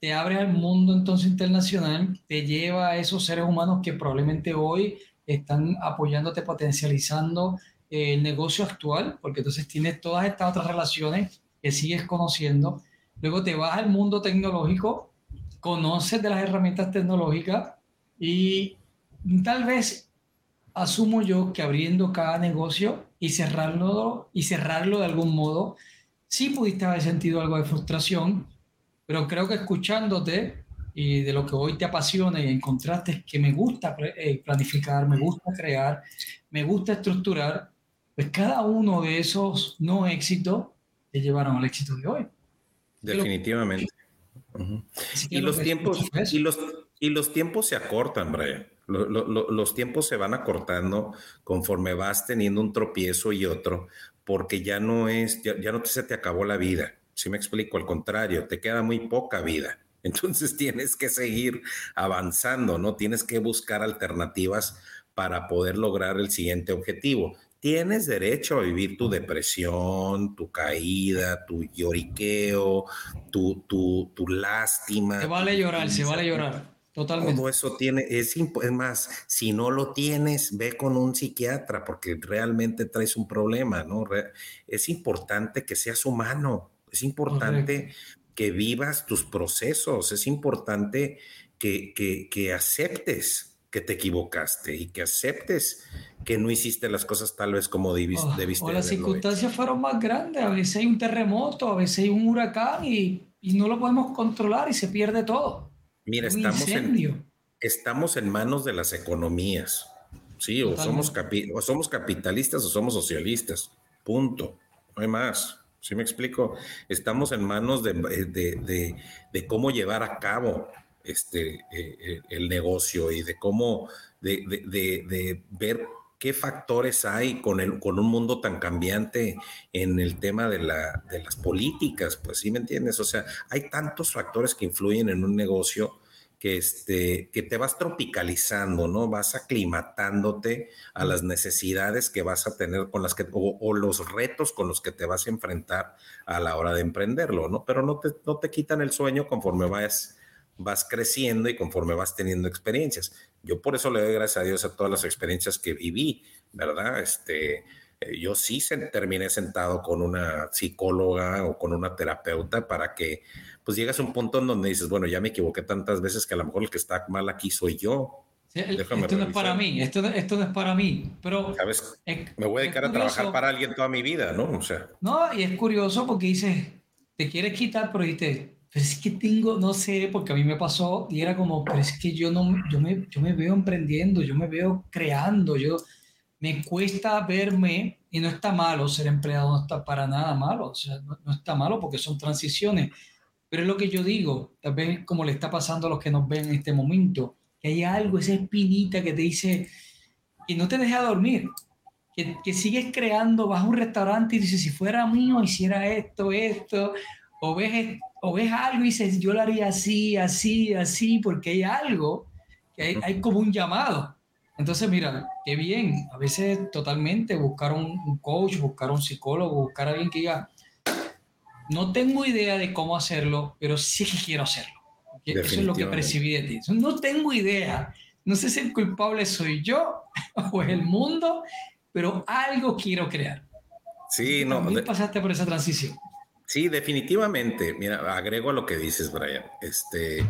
te abre al mundo entonces internacional, te lleva a esos seres humanos que probablemente hoy están apoyándote, potencializando el negocio actual, porque entonces tienes todas estas otras relaciones que sigues conociendo. Luego te vas al mundo tecnológico, conoces de las herramientas tecnológicas y tal vez asumo yo que abriendo cada negocio y cerrarlo y cerrarlo de algún modo, sí pudiste haber sentido algo de frustración, pero creo que escuchándote y de lo que hoy te apasiona y encontraste que me gusta eh, planificar, me gusta crear, me gusta estructurar, pues cada uno de esos no éxitos te llevaron al éxito de hoy. Definitivamente. Y los tiempos y los, y los tiempos se acortan, Brian. los tiempos se van acortando conforme vas teniendo un tropiezo y otro, porque ya no es, ya, ya no se te acabó la vida si me explico, al contrario, te queda muy poca vida. Entonces tienes que seguir avanzando, ¿no? Tienes que buscar alternativas para poder lograr el siguiente objetivo. Tienes derecho a vivir tu depresión, tu caída, tu lloriqueo, tu, tu, tu lástima. Se vale llorar, se vale llorar. Totalmente. Todo eso tiene, es, es, más, si no lo tienes, ve con un psiquiatra porque realmente traes un problema, ¿no? Es importante que seas humano, es importante que vivas tus procesos, es importante que, que, aceptes que te equivocaste y que aceptes que no hiciste las cosas tal vez como debiste. o las circunstancias fueron más grandes, a veces hay un terremoto, a veces hay un huracán y, y no lo podemos controlar y se pierde todo. Mira, estamos en, estamos en manos de las economías, ¿sí? O somos, o somos capitalistas o somos socialistas, punto, no hay más. ¿Sí me explico? Estamos en manos de, de, cómo llevar a cabo este, eh, eh, el negocio y de cómo, de, ver qué factores hay con, el, con un mundo tan cambiante en el tema de, la, de las políticas, pues sí me entiendes, o sea, hay tantos factores que influyen en un negocio que, este, que te vas tropicalizando, ¿no? Vas aclimatándote a las necesidades que vas a tener con las que, o, los retos con los que te vas a enfrentar a la hora de emprenderlo, ¿no? Pero no te, no te quitan el sueño conforme vas, vas creciendo y conforme vas teniendo experiencias. Yo por eso le doy gracias a Dios a todas las experiencias que viví, ¿verdad? Este, eh, yo sí se, terminé sentado con una psicóloga o con una terapeuta para que pues llegas a un punto en donde dices, bueno, ya me equivoqué tantas veces que a lo mejor el que está mal aquí soy yo. esto no es para mí, esto, esto no es para mí, pero... ¿Sabes? me voy a dedicar a trabajar para alguien toda mi vida, ¿no? O sea... No, y es curioso porque dices, te quieres quitar, pero dices, pero es que tengo, no sé, porque a mí me pasó y era como, pero es que yo no, yo me, yo me veo emprendiendo, yo me veo creando, yo me cuesta verme, y no está malo ser empleado, no está para nada malo, o sea, no, no está malo porque son transiciones pero es lo que yo digo, tal vez como le está pasando a los que nos ven en este momento, que hay algo, esa espinita que te dice que no te deja dormir, que, que sigues creando, vas a un restaurante y dices, si fuera mío, hiciera esto, esto, o ves, o ves algo y dices, yo lo haría así, así, así, porque hay algo, que hay, hay como un llamado. Entonces, mira, qué bien, a veces totalmente buscar un, un coach, buscar un psicólogo, buscar a alguien que diga, no tengo idea de cómo hacerlo, pero sí que quiero hacerlo. Eso es lo que percibí de ti. No tengo idea. No sé si el culpable soy yo o es el mundo, pero algo quiero crear. Sí, no. ¿Cómo pasaste por esa transición? Sí, definitivamente. Mira, agrego a lo que dices, Brian. Este,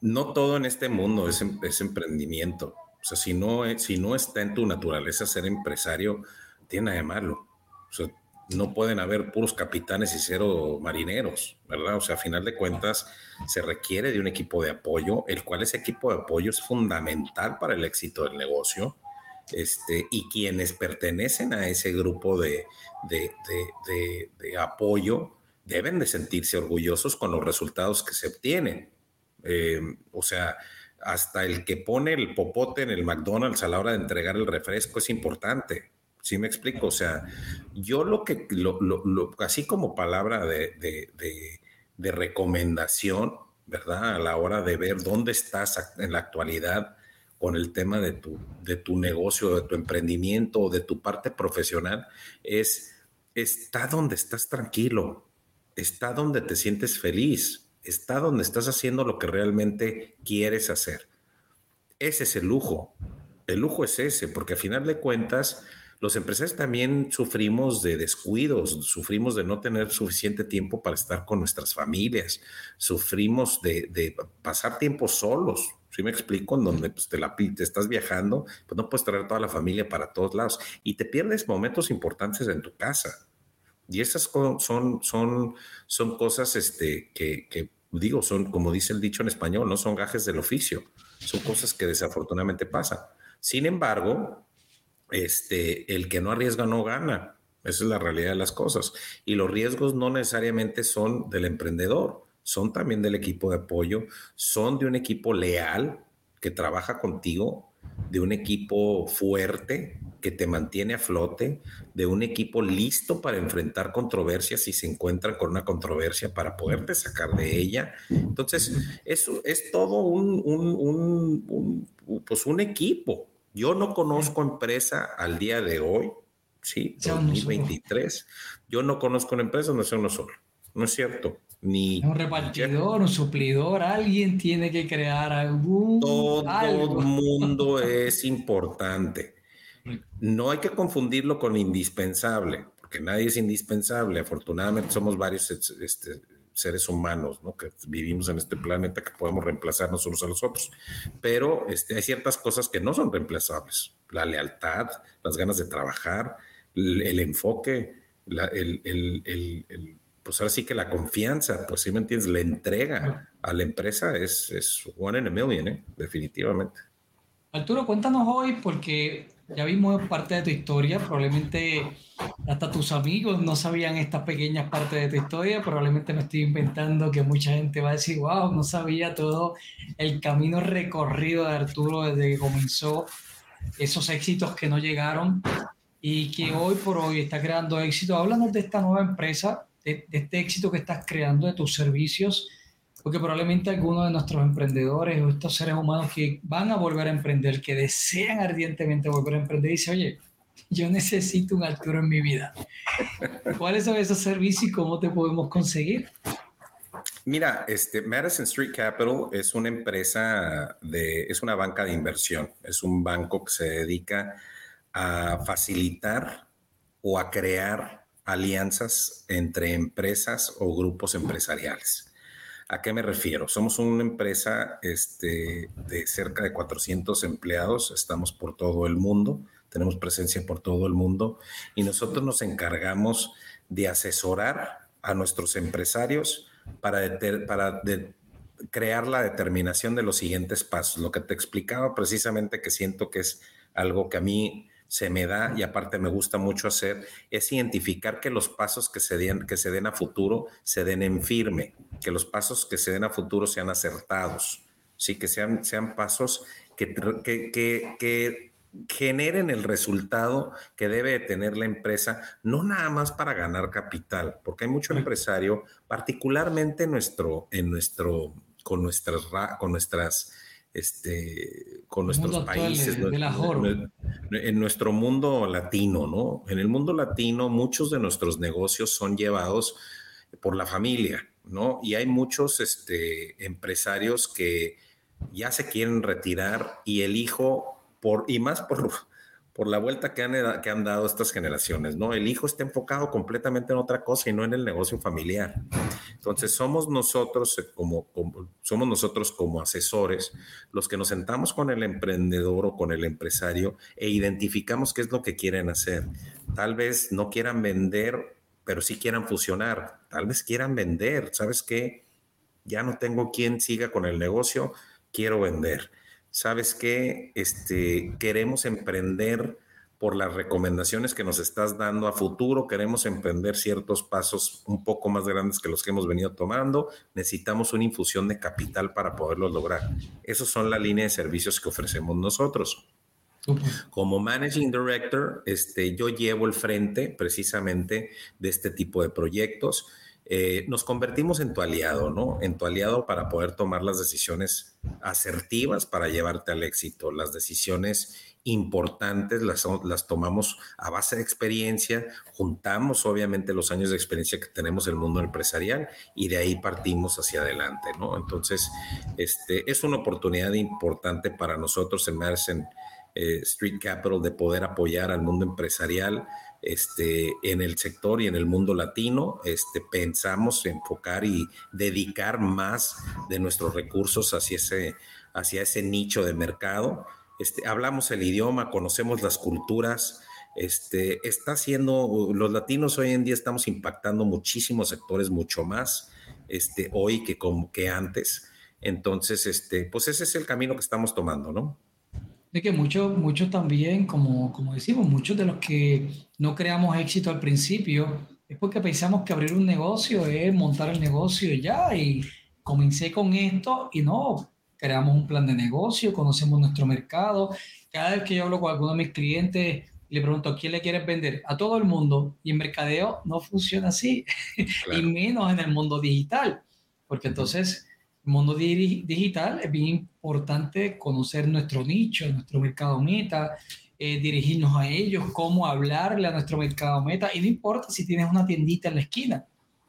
no todo en este mundo es, em, emprendimiento. O sea, si no, si no está en tu naturaleza ser empresario, tiene de malo. O sea, no pueden haber puros capitanes y cero marineros, ¿verdad? O sea, a final de cuentas, se requiere de un equipo de apoyo, el cual ese equipo de apoyo es fundamental para el éxito del negocio. Este, y quienes pertenecen a ese grupo de, de, apoyo deben de sentirse orgullosos con los resultados que se obtienen. Eh, o sea, hasta el que pone el popote en el McDonald's a la hora de entregar el refresco es importante. ¿Sí me explico? O sea, yo lo que, lo, así como palabra de, de, recomendación, ¿verdad? A la hora de ver dónde estás en la actualidad con el tema de tu, de tu negocio, de tu emprendimiento o de tu parte profesional, es, está donde estás tranquilo, está donde te sientes feliz, está donde estás haciendo lo que realmente quieres hacer. Ese es el lujo. El lujo es ese, porque a final de cuentas, los empresarios también sufrimos de descuidos, sufrimos de no tener suficiente tiempo para estar con nuestras familias, sufrimos de, pasar tiempo solos. Si me explico, en donde pues, te, la, te estás viajando, pues no puedes traer toda la familia para todos lados y te pierdes momentos importantes en tu casa. Y esas son, son, son cosas este, que, que digo, son, como dice el dicho en español, no son gajes del oficio, son cosas que desafortunadamente pasan. Sin embargo, este, el que no arriesga no gana. Esa es la realidad de las cosas. Y los riesgos no necesariamente son del emprendedor, son también del equipo de apoyo, son de un equipo leal que trabaja contigo, de un equipo fuerte que te mantiene a flote, de un equipo listo para enfrentar controversias si se encuentran con una controversia para poderte sacar de ella. Entonces, eso es todo un, un, pues un equipo yo no conozco empresa al día de hoy, sí, 2023. Yo no conozco una empresa donde sea uno solo. No es cierto. Ni un repartidor, un suplidor, alguien tiene que crear algún. Todo mundo es importante. No hay que confundirlo con indispensable, porque nadie es indispensable. Afortunadamente somos varios este, seres humanos, ¿no? Que vivimos en este planeta que podemos reemplazarnos unos a los otros. Pero este, hay ciertas cosas que no son reemplazables. La lealtad, las ganas de trabajar, el, enfoque, el, el, pues ahora sí que la confianza, pues si me entiendes, la entrega a la empresa es, es one in a million, ¿eh? definitivamente. Arturo, cuéntanos hoy, porque ya vimos parte de tu historia, probablemente hasta tus amigos no sabían estas pequeñas partes de tu historia, probablemente me estoy inventando que mucha gente va a decir, wow, no sabía todo el camino recorrido de Arturo desde que comenzó, esos éxitos que no llegaron y que hoy por hoy está creando éxito. Háblanos de esta nueva empresa, de, de este éxito que estás creando, de tus servicios porque probablemente algunos de nuestros emprendedores o estos seres humanos que van a volver a emprender, que desean ardientemente volver a emprender, dicen, oye, yo necesito un Arturo en mi vida. ¿Cuáles son esos servicios y cómo te podemos conseguir? Mira, este Madison Street Capital es una empresa de, es una banca de inversión, es un banco que se dedica a facilitar o a crear alianzas entre empresas o grupos empresariales. ¿A qué me refiero? Somos una empresa este, de cerca de 400 empleados, estamos por todo el mundo, tenemos presencia por todo el mundo y nosotros nos encargamos de asesorar a nuestros empresarios para, para crear la determinación de los siguientes pasos. Lo que te explicaba precisamente que siento que es algo que a mí se me da y aparte me gusta mucho hacer es identificar que los pasos que se den, que se den a futuro se den en firme, que los pasos que se den a futuro sean acertados, sí, que sean, sean pasos que, que, que, generen el resultado que debe tener la empresa, no nada más para ganar capital, porque hay mucho empresario, particularmente en nuestro, en nuestro, con nuestras, con nuestras este, con nuestros países, en nuestro mundo latino, ¿no? En el mundo latino muchos de nuestros negocios son llevados por la familia, ¿no? Y hay muchos este, empresarios que ya se quieren retirar y el hijo, por, y más por, por la vuelta que han, dado estas generaciones, ¿no? El hijo está enfocado completamente en otra cosa y no en el negocio familiar. Entonces, somos nosotros eh, como, somos nosotros como asesores los que nos sentamos con el emprendedor o con el empresario e identificamos qué es lo que quieren hacer. Tal vez no quieran vender, pero sí quieran fusionar. Tal vez quieran vender. ¿Sabes qué? Ya no tengo quien siga con el negocio, quiero vender ¿sabes qué? Este, queremos emprender por las recomendaciones que nos estás dando a futuro. Queremos emprender ciertos pasos un poco más grandes que los que hemos venido tomando. Necesitamos una infusión de capital para poderlo lograr. Esas son la línea de servicios que ofrecemos nosotros. Como Managing Director, este, yo llevo el frente precisamente de este tipo de proyectos. Eh, nos convertimos en tu aliado, ¿no? En tu aliado para poder tomar las decisiones asertivas para llevarte al éxito, las decisiones importantes las, las tomamos a base de experiencia, juntamos obviamente los años de experiencia que tenemos en el mundo empresarial y de ahí partimos hacia adelante, ¿no? Entonces, este, es una oportunidad importante para nosotros en Madison eh, Street Capital de poder apoyar al mundo empresarial este, en el sector y en el mundo latino. Este, pensamos enfocar y dedicar más de nuestros recursos hacia ese, hacia ese nicho de mercado este, hablamos el idioma, conocemos las culturas, este, está haciendo, los latinos hoy en día estamos impactando muchísimos sectores, mucho más este, hoy que, como, que antes. Entonces, este, pues ese es el camino que estamos tomando, ¿no? De que muchos, muchos también, como, como decimos, muchos de los que no creamos éxito al principio, es porque pensamos que abrir un negocio es montar el negocio ya y comencé con esto y no, creamos un plan de negocio, conocemos nuestro mercado. Cada vez que yo hablo con alguno de mis clientes, le pregunto, ¿a quién le quieres vender? A todo el mundo. Y en mercadeo no funciona así, y menos en el mundo digital, porque entonces mundo digital es bien importante conocer nuestro nicho, nuestro mercado meta, eh, dirigirnos a ellos, cómo hablarle a nuestro mercado meta, y no importa si tienes una tiendita en la esquina.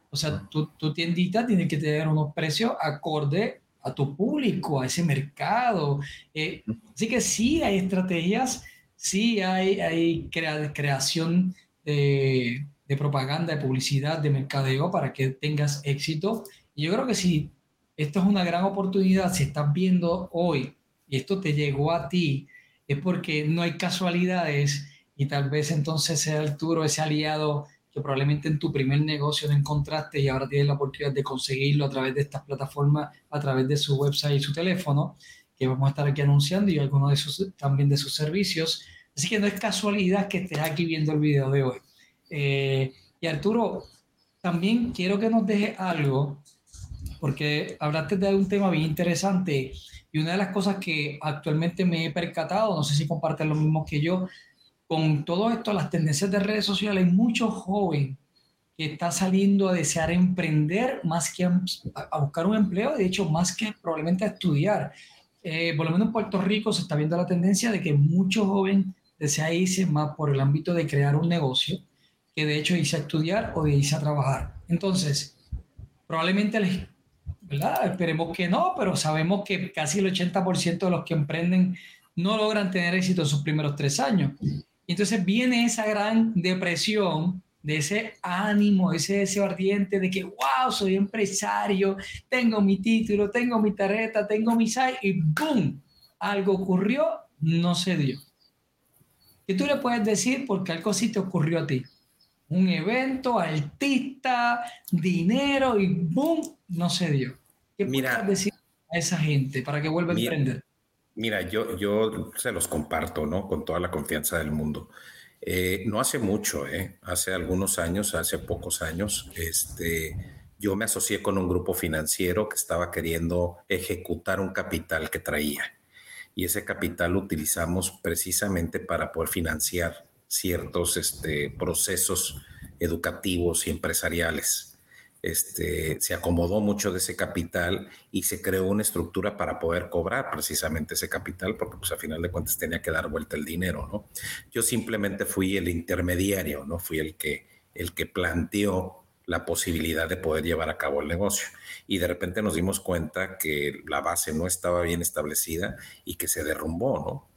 O sea, tu, tu tiendita tiene que tener unos precios acorde a tu público, a ese mercado. Eh, así que sí hay estrategias, sí hay, hay creación de, de, propaganda, de publicidad, de mercadeo para que tengas éxito. Y yo creo que si esto es una gran oportunidad, si estás viendo hoy y esto te llegó a ti, es porque no hay casualidades y tal vez entonces sea Arturo ese aliado que probablemente en tu primer negocio no encontraste y ahora tienes la oportunidad de conseguirlo a través de estas plataformas, a través de su website y su teléfono, que vamos a estar aquí anunciando y algunos de sus, también de sus servicios. Así que no es casualidad que estés aquí viendo el video de hoy. Eh, y Arturo, también quiero que nos deje algo, porque hablaste de un tema bien interesante y una de las cosas que actualmente me he percatado, no sé si compartes lo mismo que yo, con todo esto, las tendencias de redes sociales, hay muchos jóvenes que están saliendo a desear emprender más que a, buscar un empleo, de hecho, más que probablemente a estudiar. Eh, por lo menos en Puerto Rico se está viendo la tendencia de que muchos jóvenes desean irse más por el ámbito de crear un negocio que de hecho irse a estudiar o de irse a trabajar. Entonces, probablemente les, Esperemos que no, pero sabemos que casi el 80% de los que emprenden no logran tener éxito en sus primeros tres años. Y entonces viene esa gran depresión de ese ánimo, ese deseo ardiente de que, wow, soy empresario, tengo mi título, tengo mi tarjeta, tengo mi site y ¡boom! Algo ocurrió, no se dio. ¿Qué tú le puedes decir? Porque algo sí te ocurrió a ti. Un evento, artista, dinero y ¡boom! No se dio. ¿Qué Mira, decir a esa gente para que vuelva a emprender? Mira, yo, yo se los comparto, ¿no? Con toda la confianza del mundo. Eh, no hace mucho, ¿eh? Hace algunos años, hace pocos años, este, yo me asocié con un grupo financiero que estaba queriendo ejecutar un capital que traía. Y ese capital lo utilizamos precisamente para poder financiar ciertos este, procesos educativos y empresariales este, se acomodó mucho de ese capital y se creó una estructura para poder cobrar precisamente ese capital, porque pues a final de cuentas tenía que dar vuelta el dinero. Yo simplemente fui el intermediario, ¿no? Fui el que, el que planteó la posibilidad de poder llevar a cabo el negocio. Y de repente nos dimos cuenta que la base no estaba bien establecida y que se derrumbó.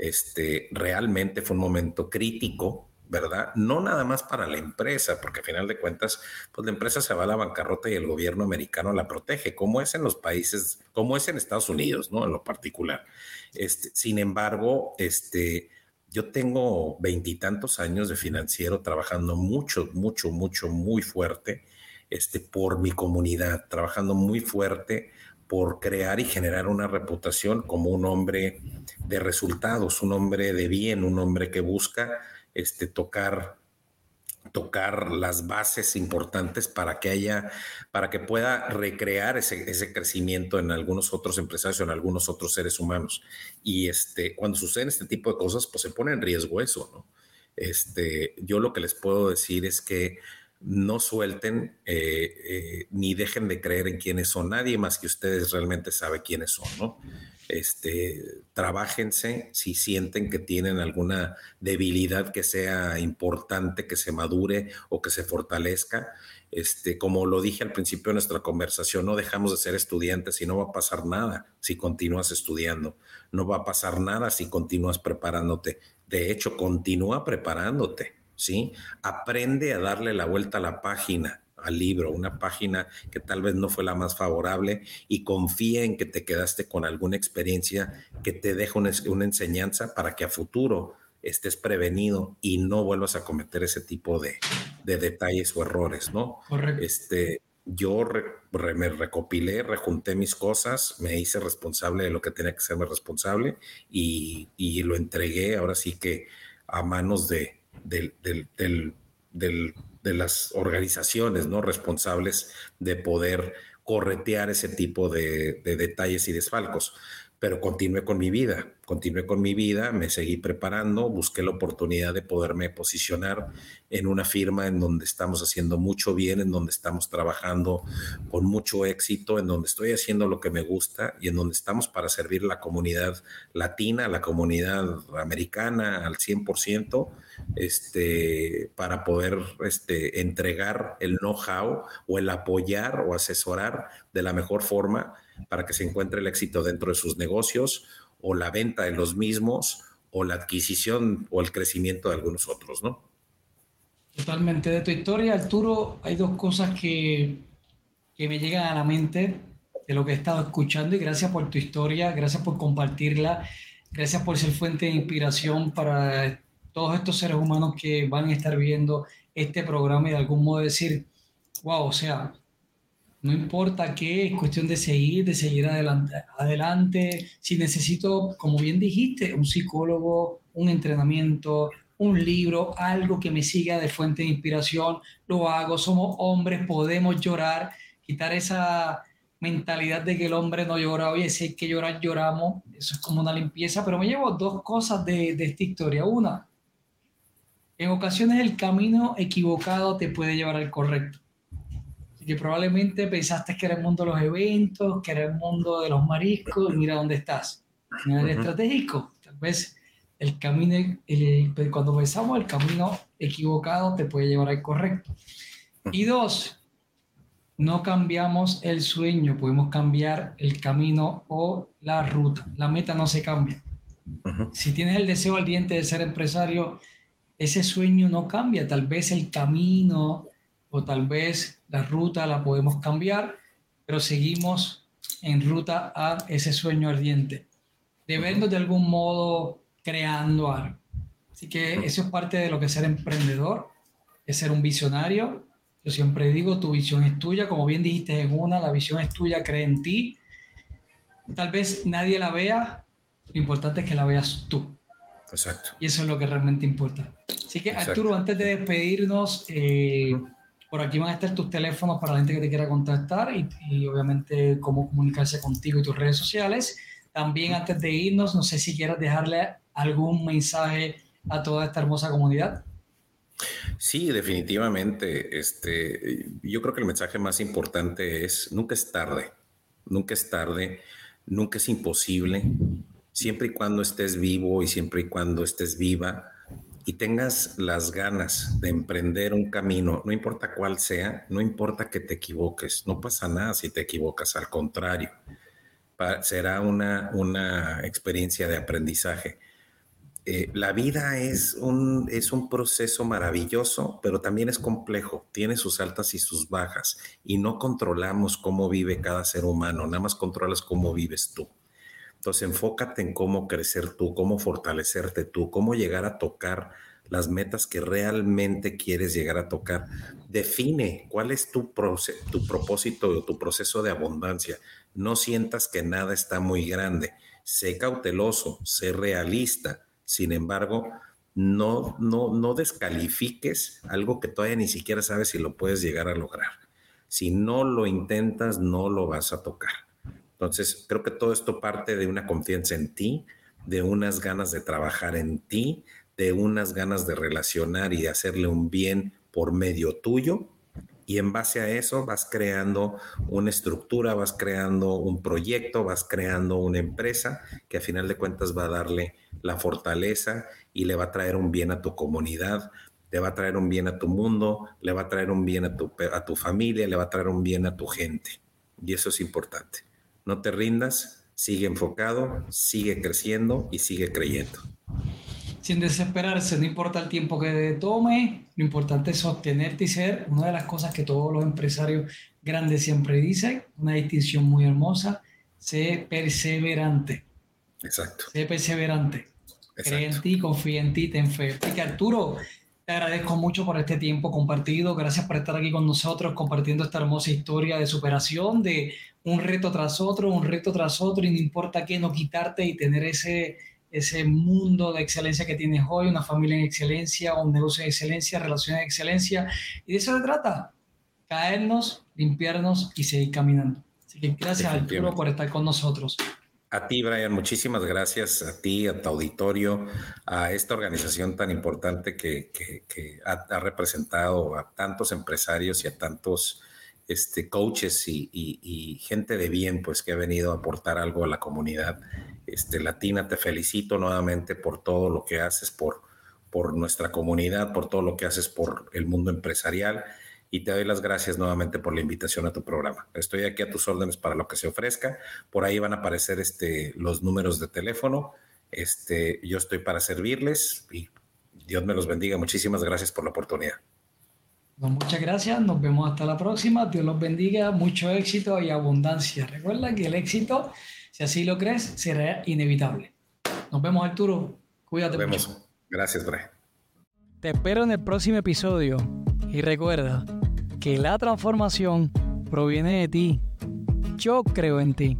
Este, realmente fue un momento crítico ¿verdad? No nada más para la empresa, porque a final de cuentas, pues la empresa se va a la bancarrota y el gobierno americano la protege, como es en los países, como es en Estados Unidos, ¿no? En lo particular. Este, sin embargo, este, yo tengo veintitantos años de financiero trabajando mucho, mucho, mucho, muy fuerte este, por mi comunidad, trabajando muy fuerte por crear y generar una reputación como un hombre de resultados, un hombre de bien, un hombre que busca este, tocar tocar las bases importantes para que haya, para que pueda recrear ese, ese, crecimiento en algunos otros empresarios en algunos otros seres humanos. Y este, cuando suceden este tipo de cosas, pues se pone en riesgo eso, ¿no? Este, yo lo que les puedo decir es que no suelten eh, eh, ni dejen de creer en quiénes son. Nadie más que ustedes realmente sabe quiénes son, ¿no? Este, trabajense si sienten que tienen alguna debilidad que sea importante, que se madure o que se fortalezca. Este, como lo dije al principio de nuestra conversación, no dejamos de ser estudiantes y no va a pasar nada si continúas estudiando. No va a pasar nada si continúas preparándote. De hecho, continúa preparándote ¿sí? Aprende a darle la vuelta a la página, al libro, una página que tal vez no fue la más favorable y confía en que te quedaste con alguna experiencia que te deja una, enseñanza para que a futuro estés prevenido y no vuelvas a cometer ese tipo de, detalles o errores, ¿no? Correcto. Este, yo me recopilé, rejunté mis cosas, me hice responsable de lo que tenía que serme responsable y, y lo entregué ahora sí que a manos de, del, de las organizaciones ¿no? responsables de poder corretear ese tipo de, de detalles y desfalcos pero continué con mi vida, continué con mi vida, me seguí preparando, busqué la oportunidad de poderme posicionar en una firma en donde estamos haciendo mucho bien, en donde estamos trabajando con mucho éxito, en donde estoy haciendo lo que me gusta y en donde estamos para servir la comunidad latina, la comunidad americana al 100%, este, para poder este, entregar el know-how o el apoyar o asesorar de la mejor forma para que se encuentre el éxito dentro de sus negocios o la venta de los mismos o la adquisición o el crecimiento de algunos otros, ¿no? Totalmente. De tu historia, Arturo, hay dos cosas que, que me llegan a la mente de lo que he estado escuchando y gracias por tu historia, gracias por compartirla, gracias por ser fuente de inspiración para todos estos seres humanos que van a estar viendo este programa y de algún modo decir, wow, o sea, no importa qué, es cuestión de seguir, de seguir adelante. Si necesito, como bien dijiste, un psicólogo, un entrenamiento, un libro, algo que me siga de fuente de inspiración, lo hago. Somos hombres, podemos llorar, quitar esa mentalidad de que el hombre no llora. Oye, si hay que llorar, lloramos. Eso es como una limpieza. Pero me llevo dos cosas de, de esta historia. Una, en ocasiones el camino equivocado te puede llevar al correcto que probablemente pensaste que era el mundo de los eventos, que era el mundo de los mariscos, mira dónde estás. Mira el estratégico. Tal vez el camino, cuando pensamos el camino equivocado te puede llevar al correcto. Y dos, no cambiamos el sueño, podemos cambiar el camino o la ruta. La meta no se cambia. Si tienes el deseo ardiente de ser empresario, ese sueño no cambia. Tal vez el camino o tal vez la ruta la podemos cambiar, pero seguimos en ruta a ese sueño ardiente, de vernos de algún modo creando algo. Así que eso es parte de lo que es ser emprendedor, es ser un visionario. Yo siempre digo, tu visión es tuya, como bien dijiste en una, la visión es tuya, cree en ti. Tal vez nadie la vea, lo importante es que la veas tú. Exacto. Y eso es lo que realmente importa. Así que Arturo, antes de despedirnos, eh, por aquí van a estar tus teléfonos para la gente que te quiera contactar y, obviamente cómo comunicarse contigo y tus redes sociales. También antes de irnos, no sé si quieras dejarle algún mensaje a toda esta hermosa comunidad. Sí, definitivamente. Este, yo creo que el mensaje más importante es nunca es tarde, nunca es tarde, nunca es imposible. Siempre y cuando estés vivo y siempre y cuando estés viva, y tengas las ganas de emprender un camino, no importa cuál sea, no importa que te equivoques, no pasa nada si te equivocas, al contrario, será una, una experiencia de aprendizaje. Eh, la vida es un, es un proceso maravilloso, pero también es complejo, tiene sus altas y sus bajas, y no controlamos cómo vive cada ser humano, nada más controlas cómo vives tú. Entonces enfócate en cómo crecer tú, cómo fortalecerte tú, cómo llegar a tocar las metas que realmente quieres llegar a tocar. Define cuál es tu, tu propósito o tu proceso de abundancia. No sientas que nada está muy grande. Sé cauteloso, sé realista. Sin embargo, no, no, no descalifiques algo que todavía ni siquiera sabes si lo puedes llegar a lograr. Si no lo intentas, no lo vas a tocar. Entonces, creo que todo esto parte de una confianza en ti, de unas ganas de trabajar en ti, de unas ganas de relacionar y de hacerle un bien por medio tuyo. Y en base a eso vas creando una estructura, vas creando un proyecto, vas creando una empresa que a final de cuentas va a darle la fortaleza y le va a traer un bien a tu comunidad, le va a traer un bien a tu mundo, le va a traer un bien a tu, a tu familia, le va a traer un bien a tu gente. Y eso es importante. No te rindas, sigue enfocado, sigue creciendo y sigue creyendo. Sin desesperarse, no importa el tiempo que tome, lo importante es sostenerte y ser una de las cosas que todos los empresarios grandes siempre dicen, una distinción muy hermosa, sé perseverante. Exacto. Sé perseverante. Cree en ti, confía en ti, ten fe. Así que Arturo, te agradezco mucho por este tiempo compartido. Gracias por estar aquí con nosotros compartiendo esta hermosa historia de superación, de un reto tras otro, un reto tras otro, y no importa qué, no quitarte y tener ese, ese mundo de excelencia que tienes hoy, una familia en excelencia, un negocio de excelencia, relaciones de excelencia. Y de eso se trata, caernos, limpiarnos y seguir caminando. Así que gracias Arturo por estar con nosotros. A ti, Brian, muchísimas gracias a ti, a tu auditorio, a esta organización tan importante que, ha, representado a tantos empresarios y a tantos este, coaches y, gente de bien, pues que ha venido a aportar algo a la comunidad este, latina. Te felicito nuevamente por todo lo que haces por, por nuestra comunidad, por todo lo que haces por el mundo empresarial y te doy las gracias nuevamente por la invitación a tu programa. Estoy aquí a tus órdenes para lo que se ofrezca. Por ahí van a aparecer este, los números de teléfono. Este, yo estoy para servirles y Dios me los bendiga. Muchísimas gracias por la oportunidad. Muchas gracias. Nos vemos hasta la próxima. Dios los bendiga. Mucho éxito y abundancia. Recuerda que el éxito, si así lo crees, será inevitable. Nos vemos, Arturo. Cuídate Nos vemos. Gracias, Brian. Te espero en el próximo episodio. Y recuerda, que la transformación proviene de ti. Yo creo en ti.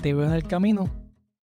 Te veo en el camino.